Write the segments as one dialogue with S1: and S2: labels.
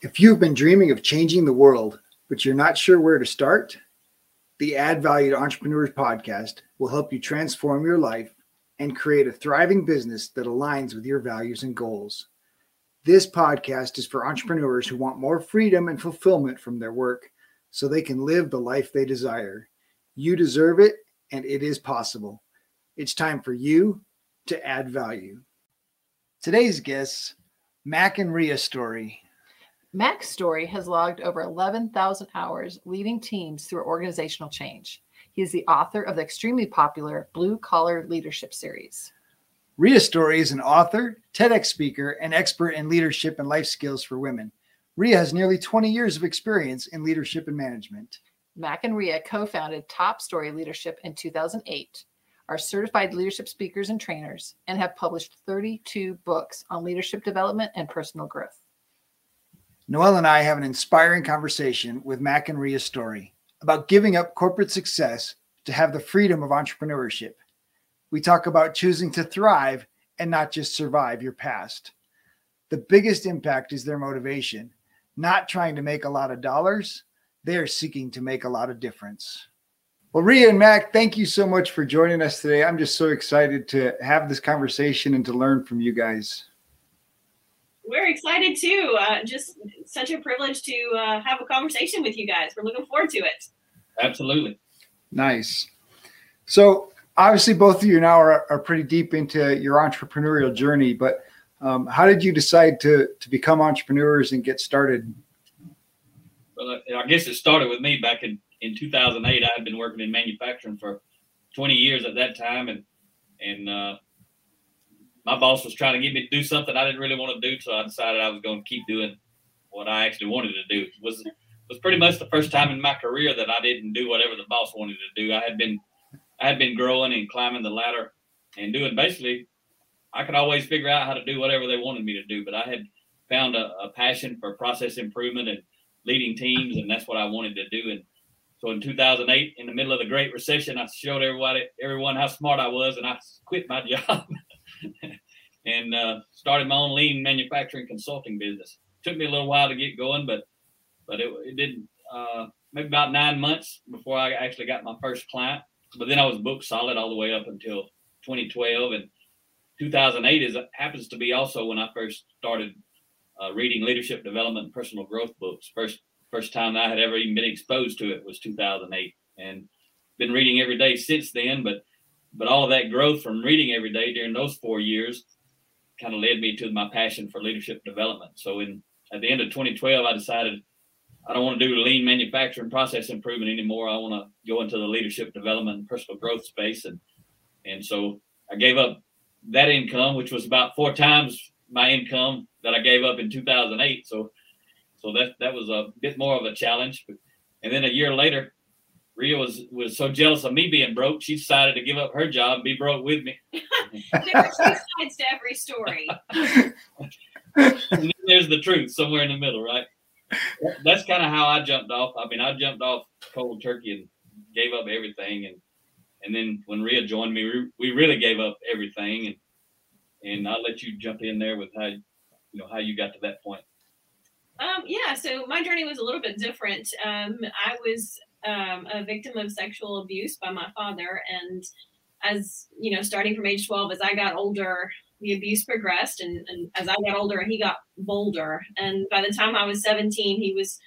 S1: If you've been dreaming of changing the world, but you're not sure where to start, the Add Value to Entrepreneurs podcast will help you transform your life and create a thriving business that aligns with your values and goals. This podcast is for entrepreneurs who want more freedom and fulfillment from their work so they can live the life they desire. You deserve it, and it is possible. It's time for you to add value. Today's guests, Mac and Ria Story.
S2: Mac's story has logged over 11,000 hours leading teams through organizational change. He is the author of the extremely popular Blue Collar Leadership series.
S1: Ria Story is an author, TEDx speaker, and expert in leadership and life skills for women. Ria has nearly 20 years of experience in leadership and management.
S2: Mac and Ria co founded Top Story Leadership in 2008, are certified leadership speakers and trainers, and have published 32 books on leadership development and personal growth.
S1: Noel and I have an inspiring conversation with Mac and Ria Story about giving up corporate success to have the freedom of entrepreneurship. We talk about choosing to thrive and not just survive your past. The biggest impact is their motivation, not trying to make a lot of dollars. They are seeking to make a lot of difference. Well, Ria and Mac, thank you so much for joining us today. I'm just so excited to have this conversation and to learn from you guys.
S3: We're excited too. Uh, just such a privilege to uh, have a conversation with you guys. We're looking forward to it.
S4: Absolutely.
S1: Nice. So, obviously, both of you now are, are pretty deep into your entrepreneurial journey, but um, how did you decide to, to become entrepreneurs and get started?
S4: Well, I guess it started with me back in, in 2008. I had been working in manufacturing for 20 years at that time, and and uh, my boss was trying to get me to do something I didn't really want to do, so I decided I was going to keep doing what I actually wanted to do. It was was pretty much the first time in my career that I didn't do whatever the boss wanted to do. I had been I had been growing and climbing the ladder and doing basically I could always figure out how to do whatever they wanted me to do, but I had found a, a passion for process improvement and leading teams, and that's what I wanted to do. And so in 2008, in the middle of the Great Recession, I showed everybody, everyone how smart I was, and I quit my job and uh, started my own lean manufacturing consulting business. Took me a little while to get going, but but it, it didn't. Uh, maybe about nine months before I actually got my first client. But then I was booked solid all the way up until 2012, and 2008 is happens to be also when I first started uh, reading leadership development and personal growth books. First first time I had ever even been exposed to it was 2008, and been reading every day since then. But but all of that growth from reading every day during those four years kind of led me to my passion for leadership development. So in at the end of 2012, I decided I don't want to do lean manufacturing process improvement anymore. I want to go into the leadership development and personal growth space, and and so I gave up that income, which was about four times my income that I gave up in 2008. So so that that was a bit more of a challenge. And then a year later, Ria was was so jealous of me being broke, she decided to give up her job, and be broke with me.
S3: there are two sides to every story.
S4: there's the truth somewhere in the middle, right? That's kind of how I jumped off. I mean, I jumped off cold turkey and gave up everything, and and then when Ria joined me, we really gave up everything, and and I'll let you jump in there with how you know how you got to that point.
S3: Um, yeah, so my journey was a little bit different. Um, I was um, a victim of sexual abuse by my father. And as you know, starting from age 12, as I got older, the abuse progressed. And, and as I got older, he got bolder. And by the time I was 17, he was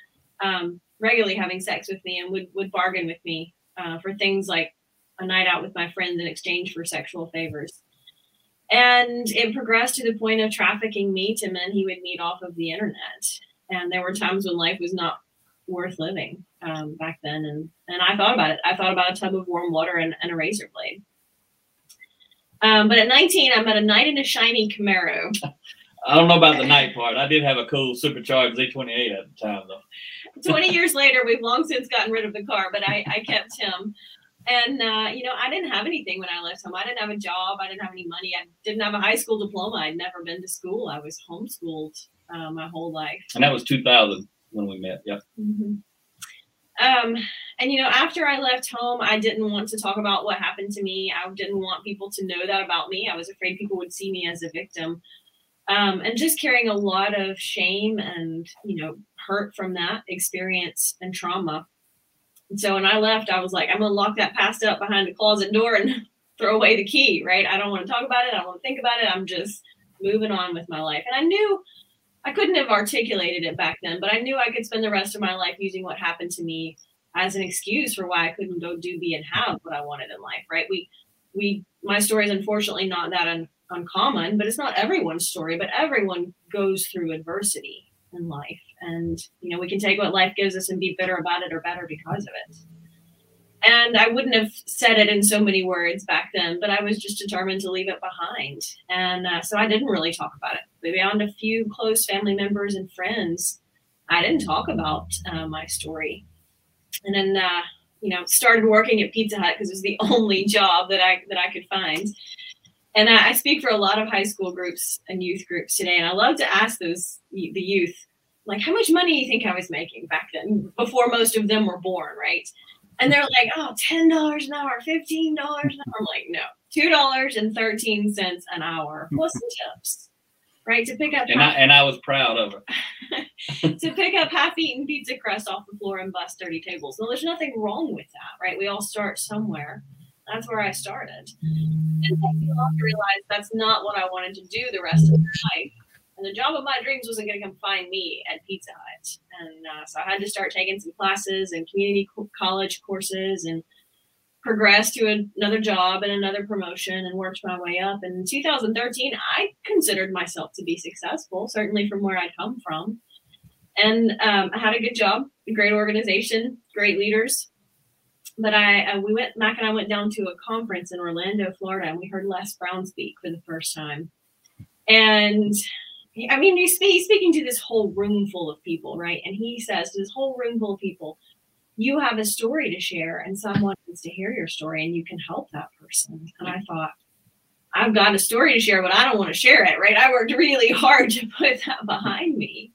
S3: um, regularly having sex with me and would, would bargain with me uh, for things like a night out with my friends in exchange for sexual favors. And it progressed to the point of trafficking me to men he would meet off of the internet. And there were times when life was not worth living um, back then. And, and I thought about it. I thought about a tub of warm water and, and a razor blade. Um, but at 19, I met a knight in a shiny Camaro.
S4: I don't know about the night part. I did have a cool supercharged Z28 at the time, though.
S3: 20 years later, we've long since gotten rid of the car, but I, I kept him. And, uh, you know, I didn't have anything when I left home. I didn't have a job. I didn't have any money. I didn't have a high school diploma. I'd never been to school. I was homeschooled uh, my whole life.
S4: And that was 2000 when we met. Yep.
S3: Mm-hmm. Um, and you know, after I left home, I didn't want to talk about what happened to me. I didn't want people to know that about me. I was afraid people would see me as a victim. um, and just carrying a lot of shame and you know hurt from that experience and trauma. And so when I left, I was like, I'm gonna lock that past up behind the closet door and throw away the key. Right? I don't want to talk about it. I don't want to think about it. I'm just moving on with my life. And I knew I couldn't have articulated it back then, but I knew I could spend the rest of my life using what happened to me as an excuse for why I couldn't go do, be, and have what I wanted in life. Right? We we my story is unfortunately not that un, uncommon, but it's not everyone's story. But everyone goes through adversity in life, and you know we can take what life gives us and be bitter about it or better because of it. And I wouldn't have said it in so many words back then, but I was just determined to leave it behind. And uh, so I didn't really talk about it. Beyond a few close family members and friends, I didn't talk about uh, my story. And then uh, you know, started working at Pizza Hut because it was the only job that I that I could find. And I, I speak for a lot of high school groups and youth groups today, and I love to ask those the youth, like, how much money do you think I was making back then, before most of them were born, right? And they're like, oh, $10 an hour, $15 an hour. I'm like, no, $2.13 an hour plus the tips right? To pick up
S4: and half, I, and I was proud of
S3: her. to pick up half-eaten pizza crust off the floor and bust dirty tables. No, there's nothing wrong with that, right? We all start somewhere. That's where I started. And it took me long to realize that's not what I wanted to do the rest of my life. And the job of my dreams wasn't going to come find me at Pizza Hut. And uh, so I had to start taking some classes and community college courses and progressed to another job and another promotion and worked my way up. And in 2013, I considered myself to be successful, certainly from where I'd come from. And um, I had a good job, a great organization, great leaders. But I, uh, we went, Mac and I went down to a conference in Orlando, Florida, and we heard Les Brown speak for the first time. And I mean, he's speaking to this whole room full of people, right? And he says to this whole room full of people, you have a story to share and someone needs to hear your story and you can help that person. And I thought, I've got a story to share, but I don't want to share it, right? I worked really hard to put that behind me.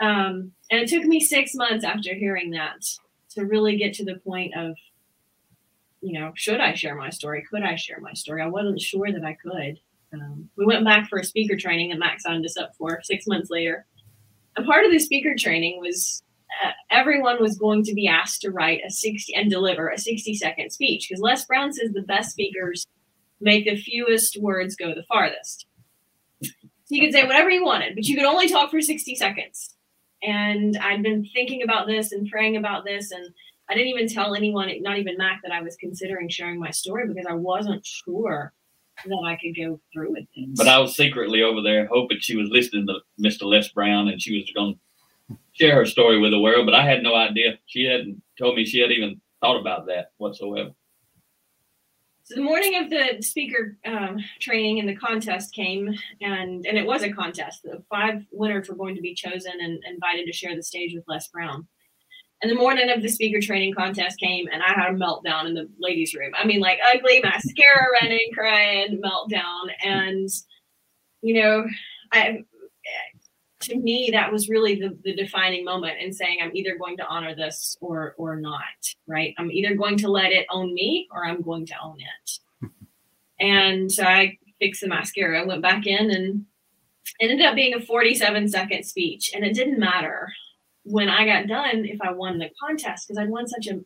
S3: Um, and it took me six months after hearing that to really get to the point of, you know, should I share my story? Could I share my story? I wasn't sure that I could. Um, we went back for a speaker training that Mac signed us up for six months later. And part of the speaker training was Uh, everyone was going to be asked to write a 60 and deliver a 60 second speech because Les Brown says the best speakers make the fewest words go the farthest. So you could say whatever you wanted, but you could only talk for 60 seconds. And I'd been thinking about this and praying about this, and I didn't even tell anyone, not even Mac, that I was considering sharing my story because I wasn't sure that I could go through with things.
S4: But I was secretly over there hoping she was listening to Mr. Les Brown and she was going to share her story with the world, but I had no idea. She hadn't told me she had even thought about that whatsoever.
S3: So the morning of the speaker um, training and the contest came, and and it was a contest. The five winners were going to be chosen and invited to share the stage with Les Brown. And the morning of the speaker training contest came, and I had a meltdown in the ladies' room. I mean, like ugly mascara running, crying, meltdown, and you know, I to me that was really the, the defining moment in saying i'm either going to honor this or or not right? I'm either going to let it own me or i'm going to own it. And so i fixed the mascara I went back in and it ended up being a 47 second speech. And it didn't matter when i got done if i won the contest because i'd won such a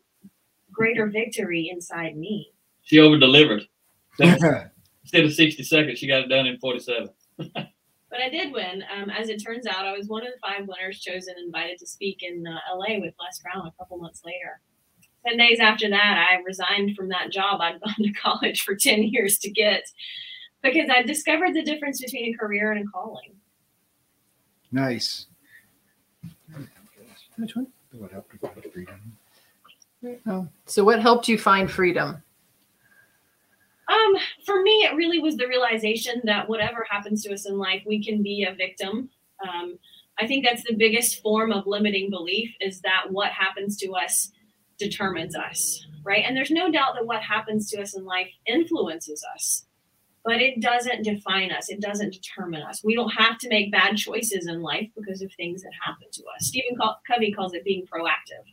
S3: greater victory inside me.
S4: She over delivered instead of 60 seconds she got it done in 47
S3: but I did win. Um, as it turns out, I was one of the five winners chosen and invited to speak in uh, LA with Les Brown a couple months later. 10 days after that, I resigned from that job I'd gone to college for 10 years to get because I discovered the difference between a career and a calling.
S1: Nice.
S2: Which one? What helped you find freedom? Oh, so, what helped you find freedom?
S3: Um, for me, it really was the realization that whatever happens to us in life, we can be a victim. Um, I think that's the biggest form of limiting belief is that what happens to us determines us, right? And there's no doubt that what happens to us in life influences us, but it doesn't define us. It doesn't determine us. We don't have to make bad choices in life because of things that happen to us. Stephen Covey calls it being proactive,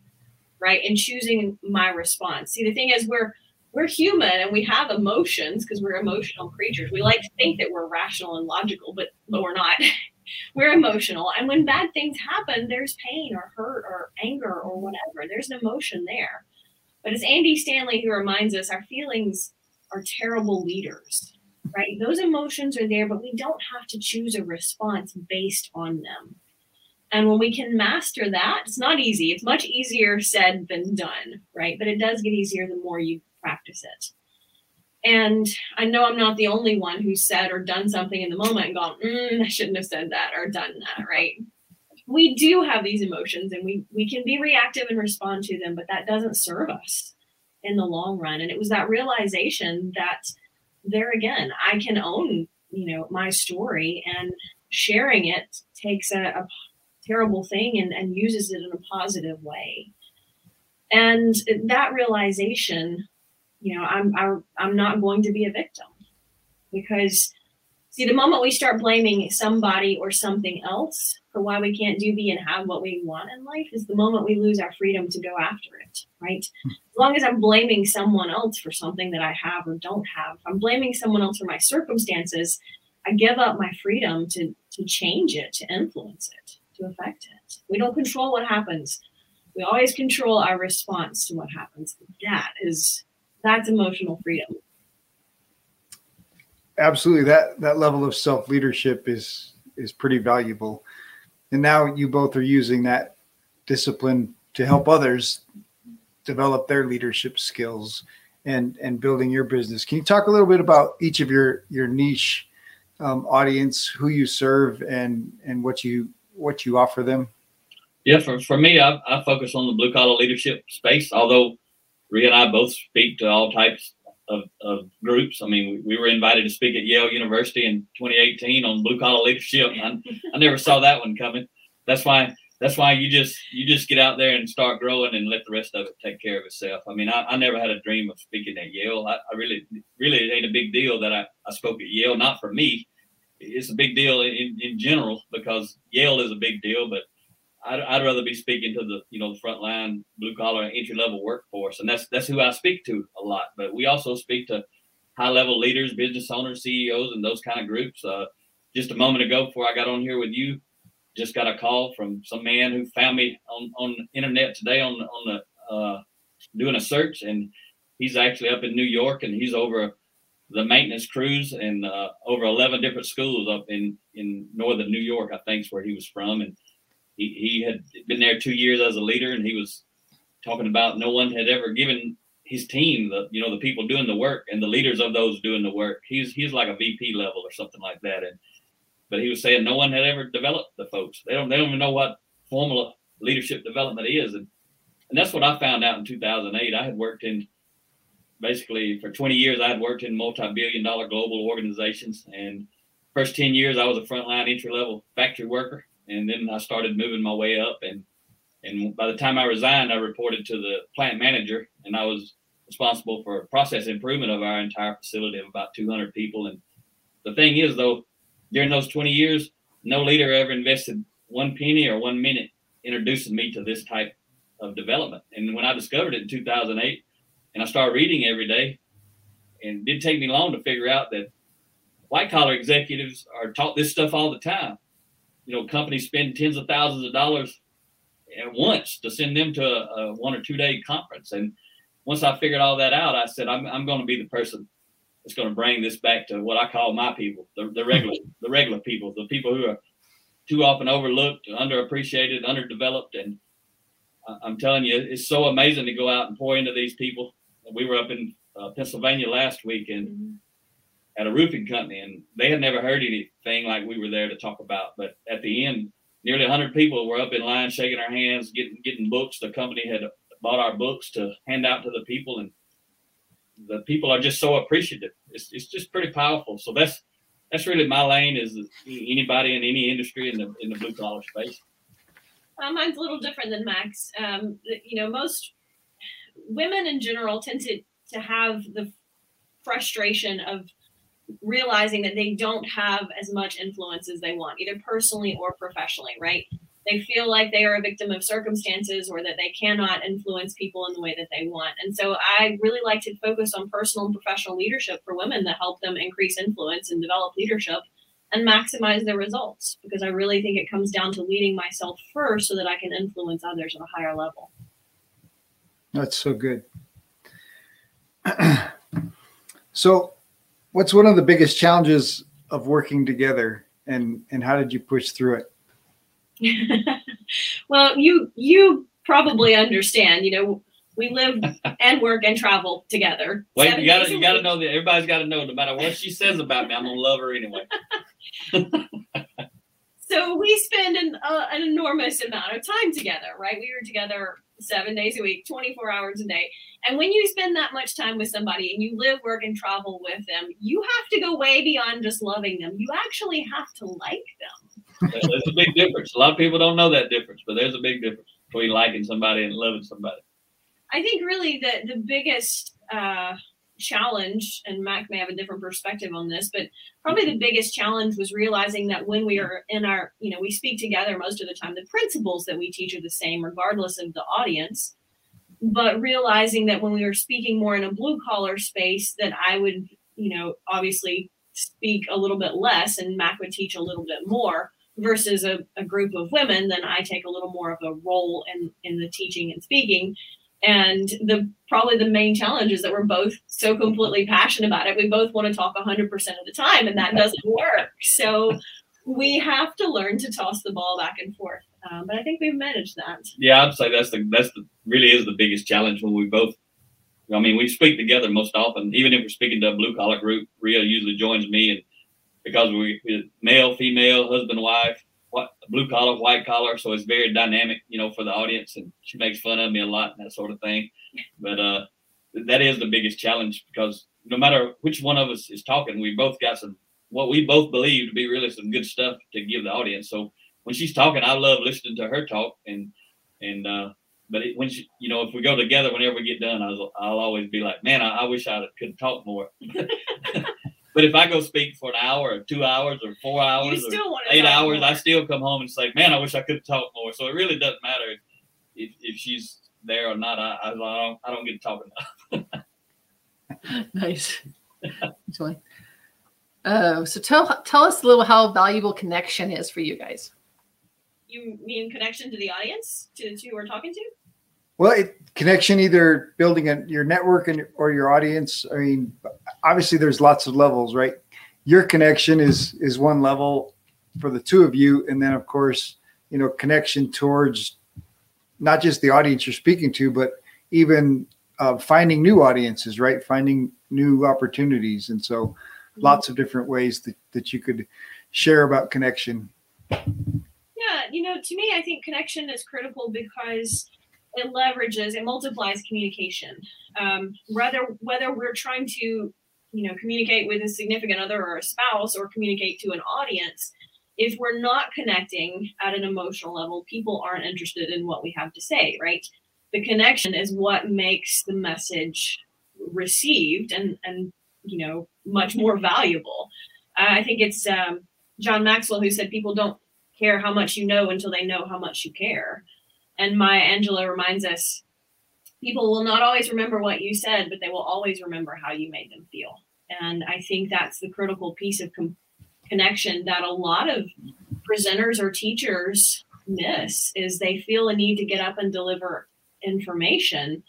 S3: right? And choosing my response. See, the thing is, we're we're human and we have emotions because we're emotional creatures. We like to think that we're rational and logical, but but we're not. we're emotional. And when bad things happen, there's pain or hurt or anger or whatever. There's an emotion there. But as Andy Stanley who reminds us, our feelings are terrible leaders. Right? Those emotions are there, but we don't have to choose a response based on them. And when we can master that, it's not easy. It's much easier said than done, right? But it does get easier the more you practice it. And I know I'm not the only one who said or done something in the moment and gone, mm, I shouldn't have said that or done that, right? We do have these emotions and we, we can be reactive and respond to them, but that doesn't serve us in the long run. And it was that realization that there again, I can own, you know, my story and sharing it takes a, a terrible thing and, and uses it in a positive way. And that realization you know i'm i'm, I'm not going to be a victim. Because see the moment we start blaming somebody or something else for why we can't do be and have what we want in life is the moment we lose our freedom to go after it right? As long as i'm blaming someone else for something that i have or don't have i'm blaming someone else for my circumstances i give up my freedom to to change it to influence it to affect it. We don't control what happens. We always control our response to what happens. That is that's emotional freedom.
S1: Absolutely. That that level of self leadership is is pretty valuable. And now you both are using that discipline to help others develop their leadership skills and and building your business. Can you talk a little bit about each of your your niche um, audience who you serve and and what you what you offer them?
S4: Yeah for, for me I, I focus on the blue collar leadership space although Ria and I both speak to all types of, of groups. I mean, we, we, were invited to speak at Yale University in 2018 on blue collar leadership. I, I never saw that one coming. That's why that's why you just you just get out there and start growing and let the rest of it take care of itself. I mean, I, I never had a dream of speaking at Yale. I, I, really really it ain't a big deal that I, I spoke at Yale. Not for me. It's a big deal in, in general because Yale is a big deal, but I'd, I'd rather be speaking to the you know the frontline blue collar entry level workforce, and that's that's who I speak to a lot. But we also speak to high level leaders, business owners, CEOs, and those kind of groups. Uh, just a moment ago, before I got on here with you, just got a call from some man who found me on on internet today on on the uh, doing a search, and he's actually up in New York, and he's over the maintenance crews and uh, over 11 different schools up in in northern New York, I think is where he was from, and he, he had been there two years as a leader and he was talking about no one had ever given his team the you know the people doing the work and the leaders of those doing the work. He's he's like a vp level or something like that. And but he was saying no one had ever developed the folks. They don't they don't even know what formal leadership development is. And and that's what i found out in 2008 i had worked in basically for 20 years i had worked in multi-billion dollar global organizations. And first 10 years i was a frontline entry level factory worker and then I started moving my way up. And and by the time I resigned, I reported to the plant manager, and I was responsible for process improvement of our entire facility of about 200 people. And the thing is, though, during those 20 years, no leader ever invested one penny or one minute introducing me to this type of development. And when I discovered it in 2008, and I started reading every day, and it did take me long to figure out that white collar executives are taught this stuff all the time you know, companies spend tens of thousands of dollars at once to send them to a, a one or two day conference. And once I figured all that out, I said, I'm, I'm going to be the person that's going to bring this back to what I call my people, the, the regular, the regular people, the people who are too often overlooked, underappreciated, underdeveloped. And I'm telling you, it's so amazing to go out and pour into these people. We were up in uh, Pennsylvania last week and mm-hmm at a roofing company, and they had never heard anything like we were there to talk about. But at the end, nearly 100 people were up in line, shaking our hands, getting getting books. The company had bought our books to hand out to the people, and the people are just so appreciative. It's it's just pretty powerful. So that's that's really my lane is anybody in any industry in the in the blue collar space.
S3: Uh, mine's a little different than Mac's. Um, you know, most women in general tend to to have the frustration of realizing that they don't have as much influence as they want, either personally or professionally, right? they feel like they are a victim of circumstances or that they cannot influence people in the way that they want. And so I really like to focus on personal and professional leadership for women that help them increase influence and develop leadership and maximize their results because I really think it comes down to leading myself first so that I can influence others at a higher level.
S1: That's so good. so, what's one of the biggest challenges of working together and and how did you push through it?
S3: well, you you probably understand. You know, we live and work and travel together.
S4: Wait, you gotta you gotta know that everybody's got to know. No matter what she says about me, I'm gonna love her anyway.
S3: so we spend an, uh, an enormous amount of time together, right? We were together seven days a week, 24 hours a day. And when you spend that much time with somebody and you live, work, and travel with them, you have to go way beyond just loving them. You actually have to like them.
S4: There's a big difference. A lot of people don't know that difference, but there's a big difference between liking somebody and loving somebody.
S3: I think really the the biggest uh, challenge, and Mac may have a different perspective on this, but probably the biggest challenge was realizing that when we are in our, you know, we speak together most of the time, the principles that we teach are the same regardless of the audience. But realizing that when we were speaking more in a blue collar space, that I would, you know, obviously speak a little bit less and Mac would teach a little bit more versus a, a group of women, then I take a little more of a role in, in the teaching and speaking and the probably the main challenge is that we're both so completely passionate about it. We both want to talk 100% of the time and that doesn't work. So we have to learn to toss the ball back and forth. Um, but i think we've managed that.
S4: Yeah i'd say that's the that's the really is the biggest challenge when we both i mean we speak together most often. Even if we're speaking to a blue collar group Ria usually joins me and because we male female husband wife blue collar, white collar, so it's very dynamic, you know, for the audience. And she makes fun of me a lot and that sort of thing. But uh, that is the biggest challenge because no matter which one of us is talking, we both got some what we both believe to be really some good stuff to give the audience. So when she's talking, I love listening to her talk and and uh, but it, when she, you know, if we go together, whenever we get done, I'll, I'll always be like, man, I, I wish I could talk more. But if I go speak for an hour or two hours or four hours or eight hours, more. I still come home and say, man, I wish I could talk more. So it really doesn't matter if, if she's there or not. I, I, don't, I don't get to talk
S2: enough. nice. uh, so tell tell us a little how valuable connection is for you guys.
S3: You mean connection to the audience, to, to who we're talking to?
S1: Well, it, connection, either building a, your network and or your audience. I mean, obviously, there's lots of levels, right? Your connection is is one level for the two of you, and then of course, you know, connection towards not just the audience you're speaking to, but even uh, finding new audiences, right? Finding new opportunities, and so mm-hmm. lots of different ways that that you could share about connection.
S3: Yeah, you know, to me, I think connection is critical because it leverages, it multiplies communication. Um, whether whether we're trying to, you know, communicate with a significant other or a spouse, or communicate to an audience, if we're not connecting at an emotional level, people aren't interested in what we have to say, right? The connection is what makes the message received and and you know much more valuable. I think it's um, John Maxwell who said people don't care how much you know until they know how much you care. And Maya Angelou reminds us people will not always remember what you said, but they will always remember how you made them feel. And I think that's the critical piece of com- connection that a lot of presenters or teachers miss is they feel a need to get up and deliver information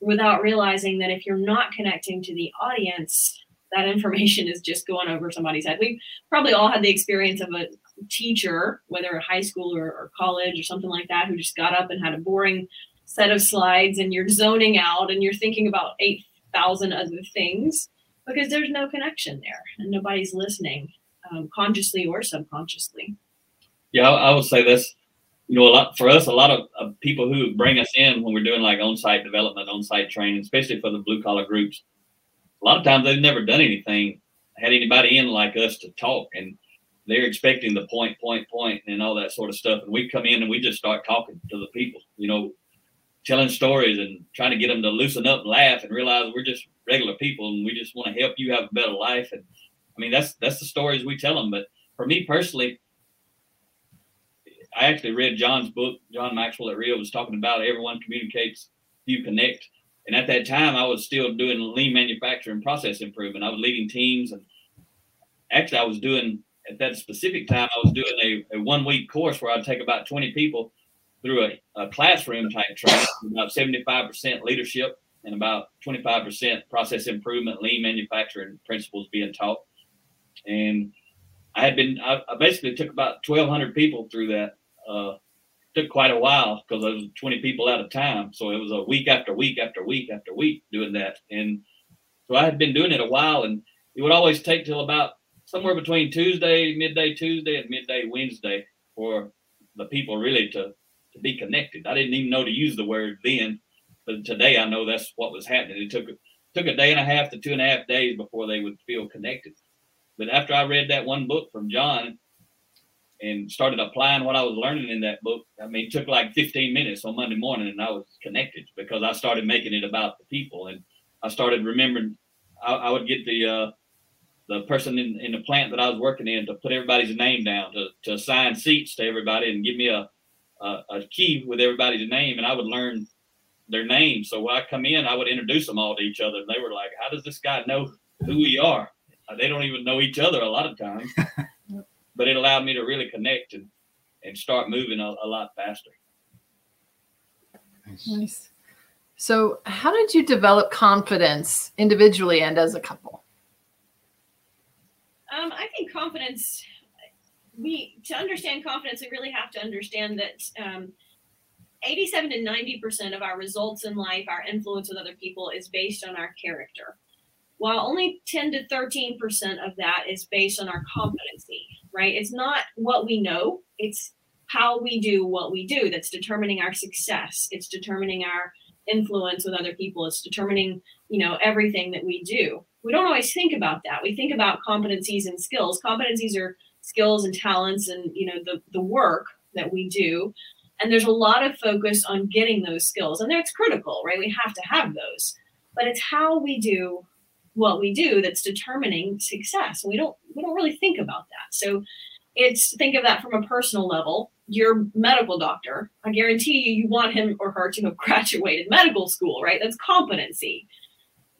S3: without realizing that if you're not connecting to the audience that information is just going over somebody's head we've probably all had the experience of a teacher, whether a high school or, or college or something like that, who just got up and had a boring set of slides and you're zoning out and you're thinking about 8,000 other things because there's no connection there and nobody's listening um, consciously or subconsciously.
S4: Yeah, I, I would say this. You know, a lot for us, a lot of, of people who bring us in when we're doing like on-site development, on-site training, especially for the blue collar groups. A lot of times they've never done anything, had anybody in like us to talk, and they're expecting the point, point, point, and all that sort of stuff. And we come in and we just start talking to the people, you know, telling stories and trying to get them to loosen up and laugh and realize we're just regular people and we just want to help you have a better life. And I mean, that's that's the stories we tell them. But for me personally, I actually read John's book. John Maxwell at Ria was talking about everyone communicates, few connect. And at that time, I was still doing lean manufacturing process improvement. I was leading teams, and actually, I was doing at that specific time, I was doing a, a one week course where I'd take about 20 people through a, a classroom type training, about 75% leadership and about 25% process improvement, lean manufacturing principles being taught. And I had been, I, I basically took about 1,200 people through that. Uh, took quite a while because I was 20 people at a time. So it was a week after week after week after week doing that. And so I had been doing it a while and it would always take till about somewhere between Tuesday, midday Tuesday, and midday Wednesday for the people really to, to be connected. I didn't even know to use the word then, but today I know that's what was happening. It took took a day and a half to two and a half days before they would feel connected. But after I read that one book from John and started applying what I was learning in that book, I mean, it took like 15 minutes on Monday morning and I was connected because I started making it about the people. And I started remembering, I, I would get the, uh, the person in, in the plant that I was working in to put everybody's name down, to, to assign seats to everybody and give me a, a, a key with everybody's name. And I would learn their names. So when I come in, I would introduce them all to each other. And they were like, how does this guy know who we are? Uh, they don't even know each other a lot of times, but it allowed me to really connect and, and start moving a, a lot faster.
S2: Nice. nice. So, how did you develop confidence individually and as a couple?
S3: Um, I think confidence. We to understand confidence, we really have to understand that um, 87 to 90 percent of our results in life, our influence with other people, is based on our character while only 10 to 13% of that is based on our competency, right? It's not what we know, it's how we do what we do that's determining our success. It's determining our influence with other people. It's determining, you know, everything that we do. We don't always think about that. We think about competencies and skills. Competencies are skills and talents and, you know, the, the work that we do. And there's a lot of focus on getting those skills. And that's critical, right? We have to have those. But it's how we do what we do that's determining success. We don't we don't really think about that. So it's think of that from a personal level. Your medical doctor, I guarantee you, you want him or her to have graduated medical school, right? That's competency.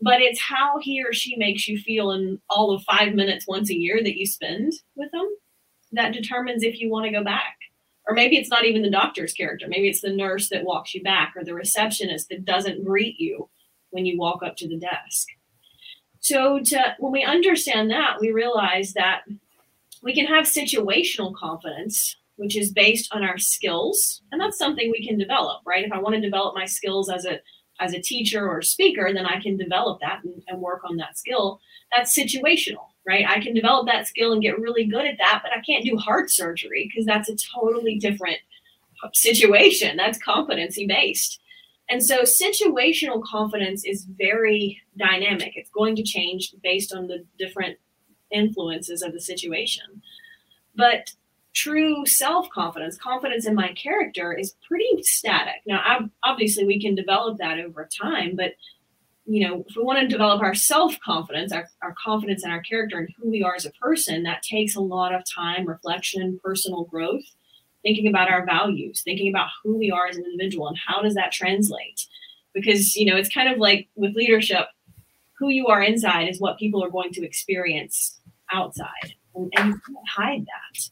S3: But it's how he or she makes you feel in all of five minutes once a year that you spend with them that determines if you want to go back. Or maybe it's not even the doctor's character. Maybe it's the nurse that walks you back or the receptionist that doesn't greet you when you walk up to the desk. So to when we understand that, we realize that we can have situational confidence, which is based on our skills, and that's something we can develop, right? If I want to develop my skills as a as a teacher or speaker, then I can develop that and, and work on that skill. That's situational, right? I can develop that skill and get really good at that, but I can't do heart surgery because that's a totally different situation. That's competency based. And so situational confidence is very dynamic. It's going to change based on the different influences of the situation. But true self confidence, confidence in my character, is pretty static. Now, obviously, we can develop that over time, but you know, if we want to develop our self confidence, our, our confidence in our character and who we are as a person, that takes a lot of time, reflection, personal growth thinking about our values, thinking about who we are as an individual and how does that translate? Because, you know, it's kind of like with leadership, who you are inside is what people are going to experience outside. And, and you can't hide that.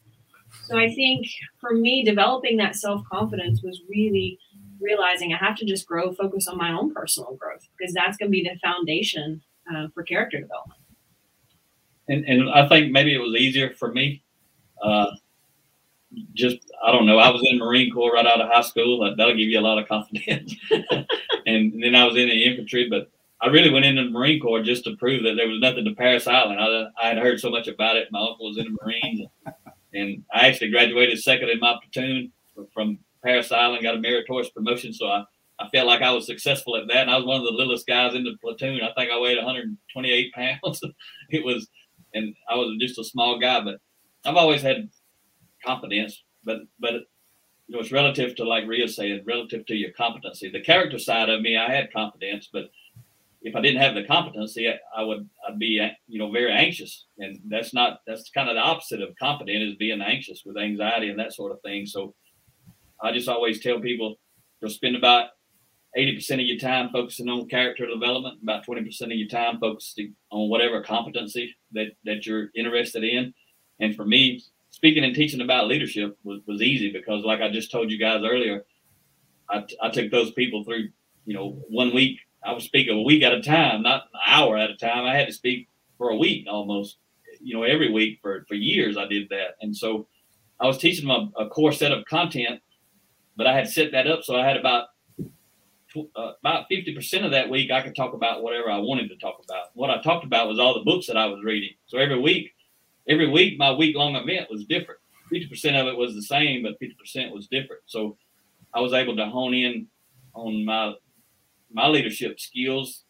S3: So I think for me, developing that self confidence was really realizing I have to just grow, focus on my own personal growth because that's going to be the foundation uh, for character development.
S4: And, and I think maybe it was easier for me uh, just I don't know. I was in Marine Corps right out of high school. That'll give you a lot of confidence. and then I was in the infantry, but I really went into the Marine Corps just to prove that there was nothing to Parris Island. I, I had heard so much about it. My uncle was in the Marines, and I actually graduated second in my platoon from Parris Island. Got a meritorious promotion, so I. I felt like I was successful at that, and I was one of the littlest guys in the platoon. I think I weighed 128 pounds. it was, and I was just a small guy, but I've always had confidence, but but you know it's relative to like Ria said, relative to your competency. The character side of me, I had confidence, but if I didn't have the competency, I, would I'd be you know very anxious, and that's not that's kind of the opposite of confident is being anxious with anxiety and that sort of thing. So I just always tell people to spend about 80% of your time focusing on character development, about 20% of your time focusing on whatever competency that, that you're interested in. And for me, speaking and teaching about leadership was, was easy because, like I just told you guys earlier, I, I took those people through, you know, one week. I would speak a week at a time, not an hour at a time. I had to speak for a week almost, you know, every week for, for years. I did that. And so I was teaching them a, a core set of content, but I had set that up so I had about uh, about 50% of that week, I could talk about whatever I wanted to talk about. What I talked about was all the books that I was reading. So every week, every week, my week long event was different. 50% of it was the same, but 50% was different. So I was able to hone in on my my leadership skills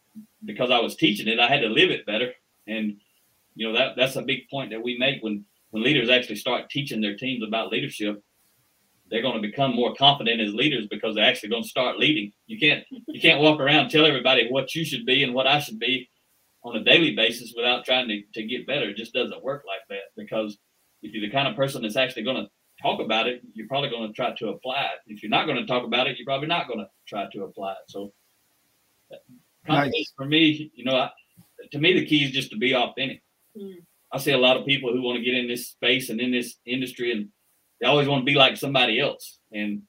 S4: because I was teaching it. I had to live it better, and you know that that's a big point that we make when when leaders actually start teaching their teams about leadership they're going to become more confident as leaders because they're actually going to start leading. You can't you can't walk around tell everybody what you should be and what I should be on a daily basis without trying to, to get better. It just doesn't work like that because if you're the kind of person that's actually going to talk about it, you're probably going to try to apply it. If you're not going to talk about it, you're probably not going to try to apply it. So nice. for me, you know, I, to me, the key is just to be authentic. Mm. I see a lot of people who want to get in this space and in this industry and they always want to be like somebody else, and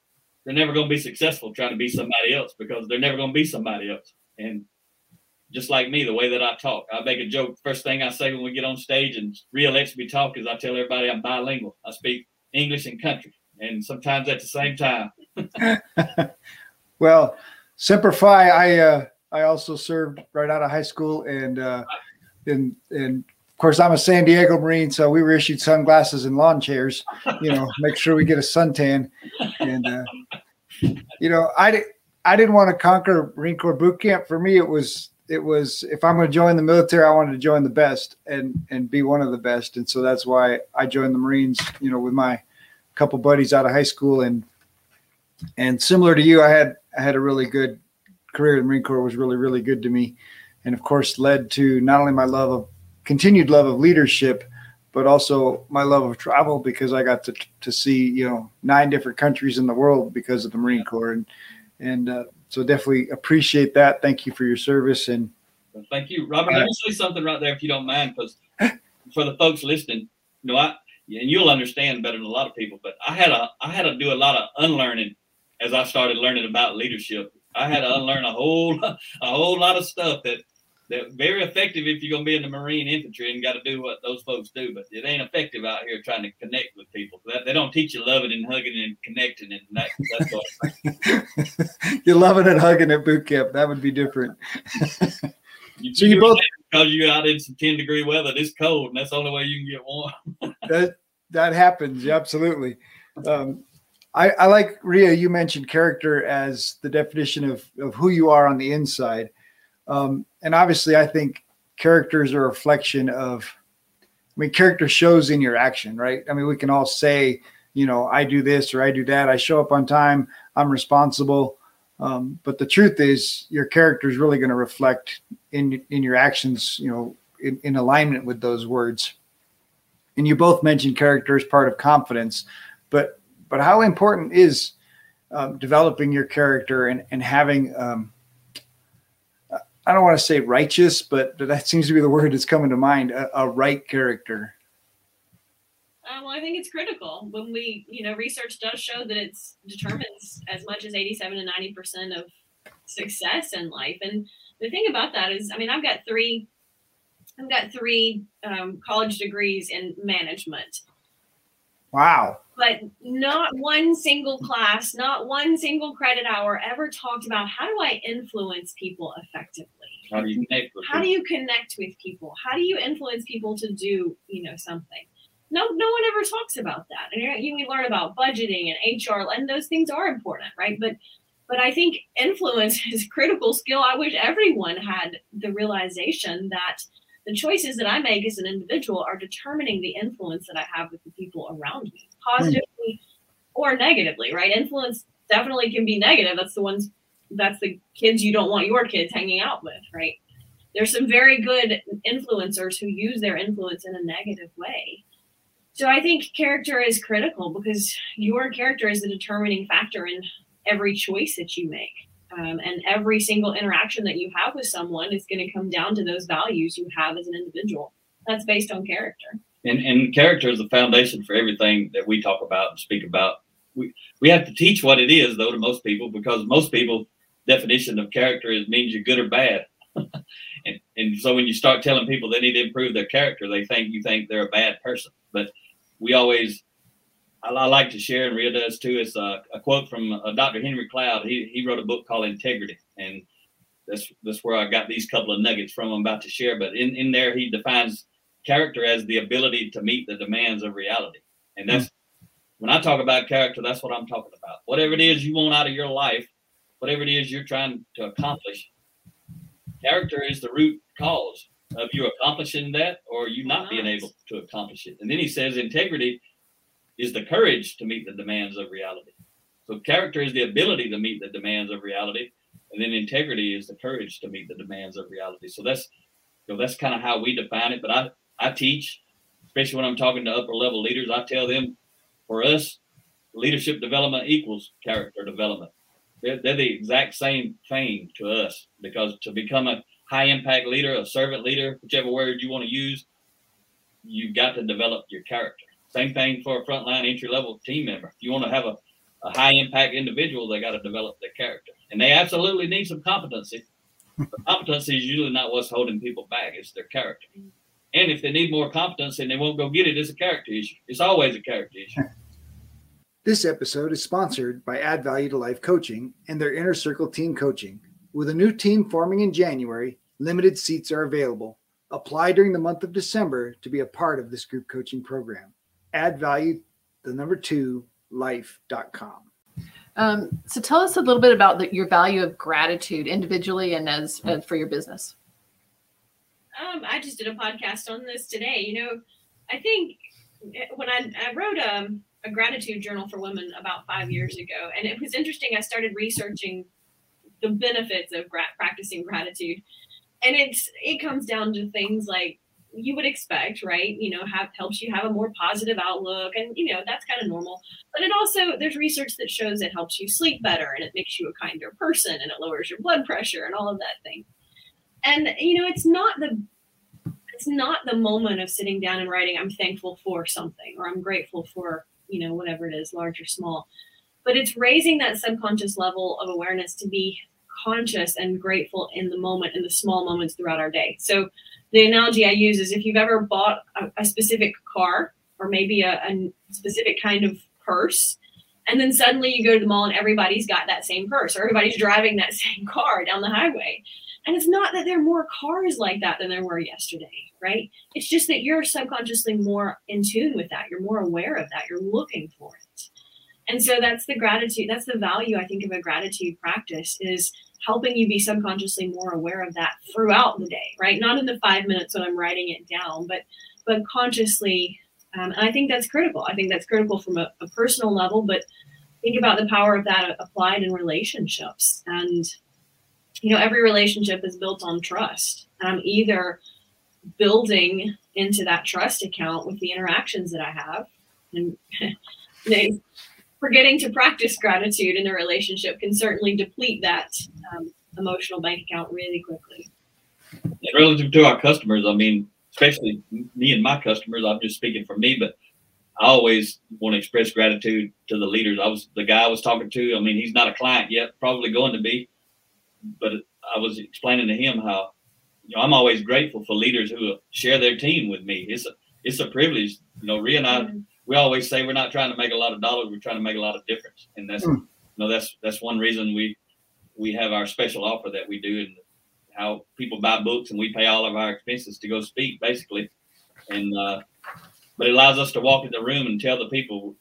S4: they're never going to be successful trying to be somebody else because they're never going to be somebody else. And just like me, the way that I talk, I make a joke. First thing I say when we get on stage and Ria lets me talk is I tell everybody I'm bilingual. I speak English and country, and sometimes at the same time.
S1: well, Semper Fi, I uh, I also served right out of high school, and uh, in in of course, I'm a San Diego Marine, so we were issued sunglasses and lawn chairs. You know, make sure we get a suntan. And uh, you know, I I didn't want to conquer Marine Corps boot camp. For me, it was it was if I'm going to join the military, I wanted to join the best and and be one of the best. And so that's why I joined the Marines. You know, with my couple buddies out of high school, and and similar to you, I had I had a really good career. In the Marine Corps was really really good to me, and of course led to not only my love of continued love of leadership, but also my love of travel because I got to to see you know nine different countries in the world because of the Marine Corps, and and uh, so definitely appreciate that. Thank you for your service and.
S4: Thank you, Robert. Let me say something right there, if you don't mind, because for the folks listening, you know, I and you'll understand better than a lot of people, but I had a I had to do a lot of unlearning as I started learning about leadership. I had to unlearn a whole a whole lot of stuff that they're very effective if you're going to be in the Marine infantry and got to do what those folks do. But it ain't effective out here trying to connect with people. They don't teach you loving and hugging and connecting, and that, that's
S1: what. you're loving and hugging at boot camp. That would be different.
S4: you, so you both because you out in some ten degree weather. It's cold, and that's the only way you can get warm.
S1: that that happens absolutely. Um, I, I like Ria. You mentioned character as the definition of of who you are on the inside um, and obviously, I think characters are a reflection of, I mean, character shows in your action, right? I mean, we can all say, you know, I do this or I do that. I show up on time. I'm responsible. Um, but the truth is, your character is really going to reflect in in your actions, you know, in, in alignment with those words. And you both mentioned character as part of confidence, but but how important is um, developing your character and and having um, I don't want to say righteous, but that seems to be the word that's coming to mind a, a right character.
S3: Uh, well, I think it's critical when we, you know, research does show that it's determines as much as 87 to 90 percent of success in life. And the thing about that is, I mean, I've got three, I've got three um, college degrees in management.
S1: Wow
S3: but not one single class, not one single credit hour ever talked about how do I influence people effectively?
S4: How do you connect with
S3: How people? do you connect with people? How do you influence people to do, you know, something? No, no one ever talks about that. And you, we learn about budgeting and HR, and those things are important, right? But but I think influence is a critical skill. I wish everyone had the realization that the choices that I make as an individual are determining the influence that I have with the people around me, positively mm. or negatively, right? Influence definitely can be negative. That's the ones, that's the kids you don't want your kids hanging out with, right? There's some very good influencers who use their influence in a negative way. So I think character is critical because your character is the determining factor in every choice that you make. Um, and every single interaction that you have with someone is going to come down to those values you have as an individual. That's based on character.
S4: And, and character is the foundation for everything that we talk about and speak about. We, we have to teach what it is, though, to most people because most people definition of character is means you're good or bad. and, and so when you start telling people they need to improve their character, they think you think they're a bad person. But we always I, I like to share, and Ria does too, It's a, a quote from uh, Dr. Henry Cloud. He, he wrote a book called Integrity, and that's that's where I got these couple of nuggets from. I'm about to share, but in in there he defines character as the ability to meet the demands of reality, and that's when I talk about character, that's what I'm talking about. Whatever it is you want out of your life, whatever it is you're trying to accomplish, character is the root cause of you accomplishing that or you not being able to accomplish it. And then he says integrity is the courage to meet the demands of reality. So character is the ability to meet the demands of reality, and then integrity is the courage to meet the demands of reality. So that's you know that's kind of how we define it. But I I teach, especially when I'm talking to upper level leaders, I tell them for us, leadership development equals character development. They're, they're the exact same thing to us because to become a high impact leader, a servant leader, whichever word you want to use, you've got to develop your character. Same thing for a frontline entry level team member. If you want to have a, a high impact individual, they got to develop their character. And they absolutely need some competency. But competency is usually not what's holding people back, it's their character. And if they need more competency and they won't go get it, it's a character issue. It's always a character issue.
S1: This episode is sponsored by Add Value to Life Coaching and their Inner Circle Team Coaching. With a new team forming in January, limited seats are available. Apply during the month of December to be a part of this group coaching program add value, the number two, life.com.
S2: Um, so tell us a little bit about the, your value of gratitude individually and as uh, for your business.
S3: Um, I just did a podcast on this today. You know, I think eh, when I, I wrote a, um, a gratitude journal for women about five years ago, and it was interesting. I started researching the benefits of gra- practicing gratitude, and it's it comes down to things like you would expect, right? You know, have helps you have a more positive outlook, and you know that's kind of normal. But it also there's research that shows it helps you sleep better, and it makes you a kinder person, and it lowers your blood pressure, and all of that thing. And you know, it's not the it's not the moment of sitting down and writing I'm thankful for something or I'm grateful for you know whatever it is, large or small. But it's raising that subconscious level of awareness to be conscious and grateful in the moment in the small moments throughout our day. So the analogy I use is if you've ever bought a, a specific car or maybe a, a, specific kind of purse, and then suddenly you go to the mall and everybody's got that same purse or everybody's driving that same car down the highway. And it's not that there are more cars like that than there were yesterday, right? It's just that you're subconsciously more in tune with that. You're more aware of that. You're looking for it. And so that's the gratitude, that's the value I think of a gratitude practice is helping you be subconsciously more aware of that throughout the day, right? Not in the five minutes when I'm writing it down, but but consciously. Um, and I think that's critical. I think that's critical from a, a personal level, but think about the power of that applied in relationships. And you know, every relationship is built on trust. And I'm either building into that trust account with the interactions that I have, and they forgetting to practice gratitude in a relationship can certainly deplete that um, emotional bank account really quickly.
S4: And relative to our customers, I mean, especially me and my customers, I'm just speaking for me, but I always want to express gratitude to the leaders. I was the guy I was talking to. I mean, he's not a client yet, probably going to be, but I was explaining to him how you know I'm always grateful for leaders who share their team with me. It's a it's a privilege. You know, Ria and I mm-hmm we always say we're not trying to make a lot of dollars. We're trying to make a lot of difference, and that's mm. you know that's that's one reason we we have our special offer that we do, and how people buy books and we pay all of our expenses to go speak, basically, and uh, but it allows us to walk in the room and tell the people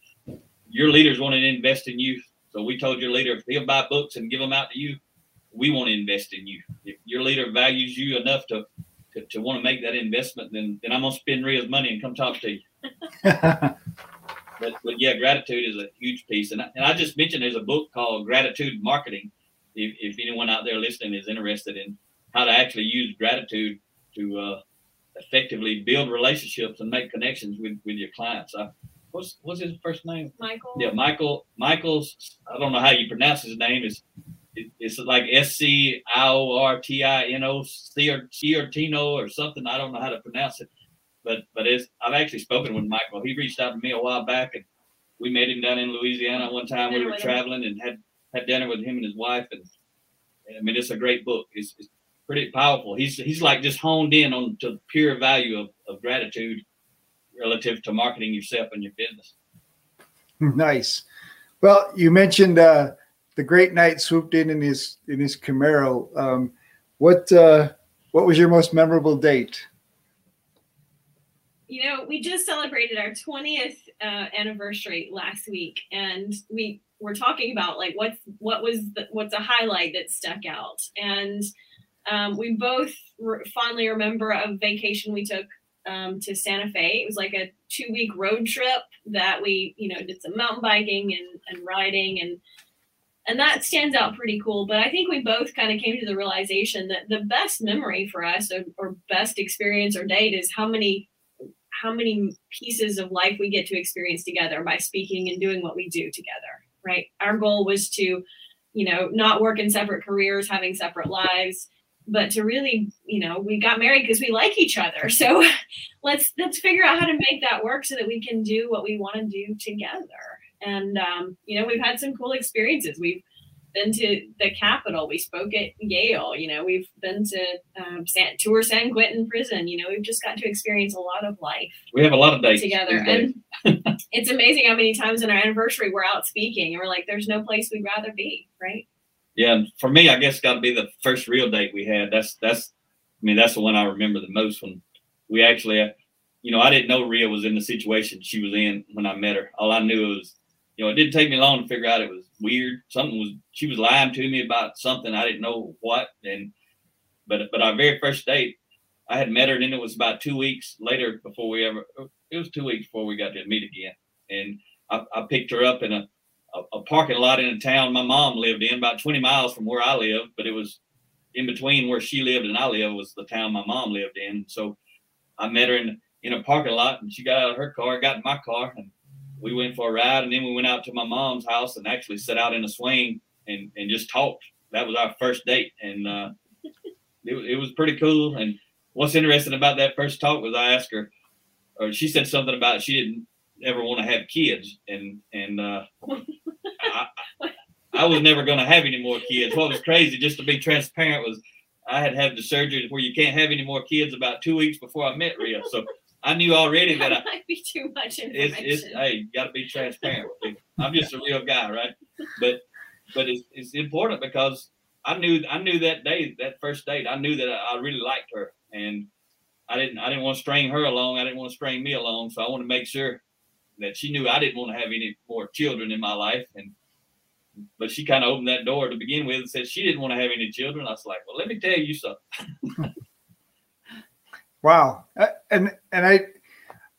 S4: your leaders want to invest in you. So we told your leader if he'll buy books and give them out to you, we want to invest in you. If your leader values you enough to to, to want to make that investment, then then I'm gonna spend Ria's money and come talk to you. but, but yeah, gratitude is a huge piece. And I, and I just mentioned there's a book called Gratitude Marketing. If, if anyone out there listening is interested in how to actually use gratitude to uh, effectively build relationships and make connections with with your clients. I, what's what's his first name?
S3: Michael.
S4: Yeah, Michael. Michael's. I don't know how you pronounce his name. Is it, it's like S C I O R T I N O Sciortino or something. I don't know how to pronounce it, but but it's. I've actually spoken with Michael. He reached out to me a while back, and we met him down in Louisiana one time. We were traveling and had had dinner with him and his wife, and I mean it's a great book. It's, it's pretty powerful. He's he's like just honed in on to the pure value of, of gratitude relative to marketing yourself and your business.
S1: Nice. Well, you mentioned uh, the Great Knight swooped in in his in his Camaro. Um, what uh, what was your most memorable date?
S3: you know, we just celebrated our 20th uh, anniversary last week, and we were talking about like what's what was the, what's a highlight that stuck out, and um, we both re- fondly remember a vacation we took um, to Santa Fe. It was like a two week road trip that we you know did some mountain biking and and riding and. And that stands out pretty cool. But I think we both kind of came to the realization that the best memory for us or, or best experience or date is how many how many pieces of life we get to experience together by speaking and doing what we do together right our goal was to you know not work in separate careers having separate lives but to really you know we got married because we like each other so let's let's figure out how to make that work so that we can do what we want to do together and um, you know we've had some cool experiences we've been to the Capitol. We spoke at Yale. You know, we've been to um, San, tour San Quentin prison. You know, we've just got to experience a lot of life
S4: We have a lot of dates
S3: together. And it's amazing how many times in our anniversary we're out speaking and we're like, there's no place we'd rather be, right?
S4: Yeah, and for me, I guess got to be the first real date we had. That's that's, I mean, that's the one I remember the most. When we actually, uh, you know, I didn't know Ria was in the situation she was in when I met her. All I knew was, you know, it didn't take me long to figure out it was weird. Something was she was lying to me about something I didn't know what. And but but our very first date, I had met her, and then it was about two weeks later before we ever. It was two weeks before we got to meet again, and I, I picked her up in a a, a parking lot in a town my mom lived in, about 20 miles from where I lived, but it was in between where she lived and I lived was the town my mom lived in. So I met her in in a parking lot, and she got out of her car, got in my car, and we went for a ride, and then we went out to my mom's house and actually sat out in a swing and and just talked. That was our first date, and uh, it, it was pretty cool. And what's interesting about that first talk was I asked her, or she said something about she didn't ever want to have kids, and and uh, I, I was never going to have any more kids. What was crazy, just to be transparent, was I had had the surgery where you can't have any more kids about two weeks before I met Ria. So I knew already that I,
S3: That might be too much information.
S4: it's hey, you got to be transparent. I'm just a real guy, right? But but it's, it's important because I knew I knew that day, that first date, I knew that I, I really liked her, and I didn't I didn't want to string her along. I didn't want to string me along. So I want to make sure that she knew I didn't want to have any more children in my life. And but she kind of opened that door to begin with and said she didn't want to have any children. I was like, well, let me tell you something.
S1: Wow. Uh, And and I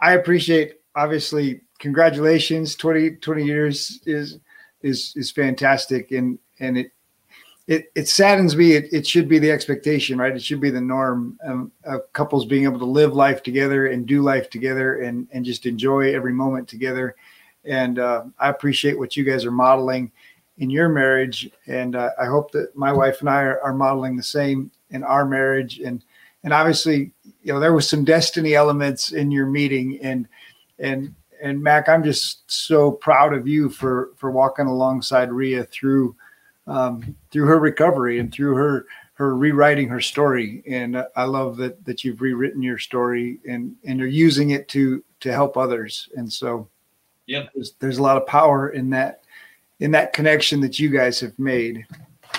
S1: I appreciate obviously congratulations 20 20 years is is is fantastic and and it it, it saddens me. It, it should be the expectation, right? It should be the norm um, of couples being able to live life together and do life together and, and just enjoy every moment together. And uh, I appreciate what you guys are modeling in your marriage. And uh, I hope that my wife and I are, are modeling the same in our marriage. And, and obviously, you know, there was some destiny elements in your meeting and, and, and Mac, I'm just so proud of you for, for walking alongside Ria through, um, through her recovery and through her her rewriting her story. And I love that that you've rewritten your story and and you're using it to to help others. And so,
S4: Yeah.
S1: there's, there's a lot of power in that in that connection that you guys have made.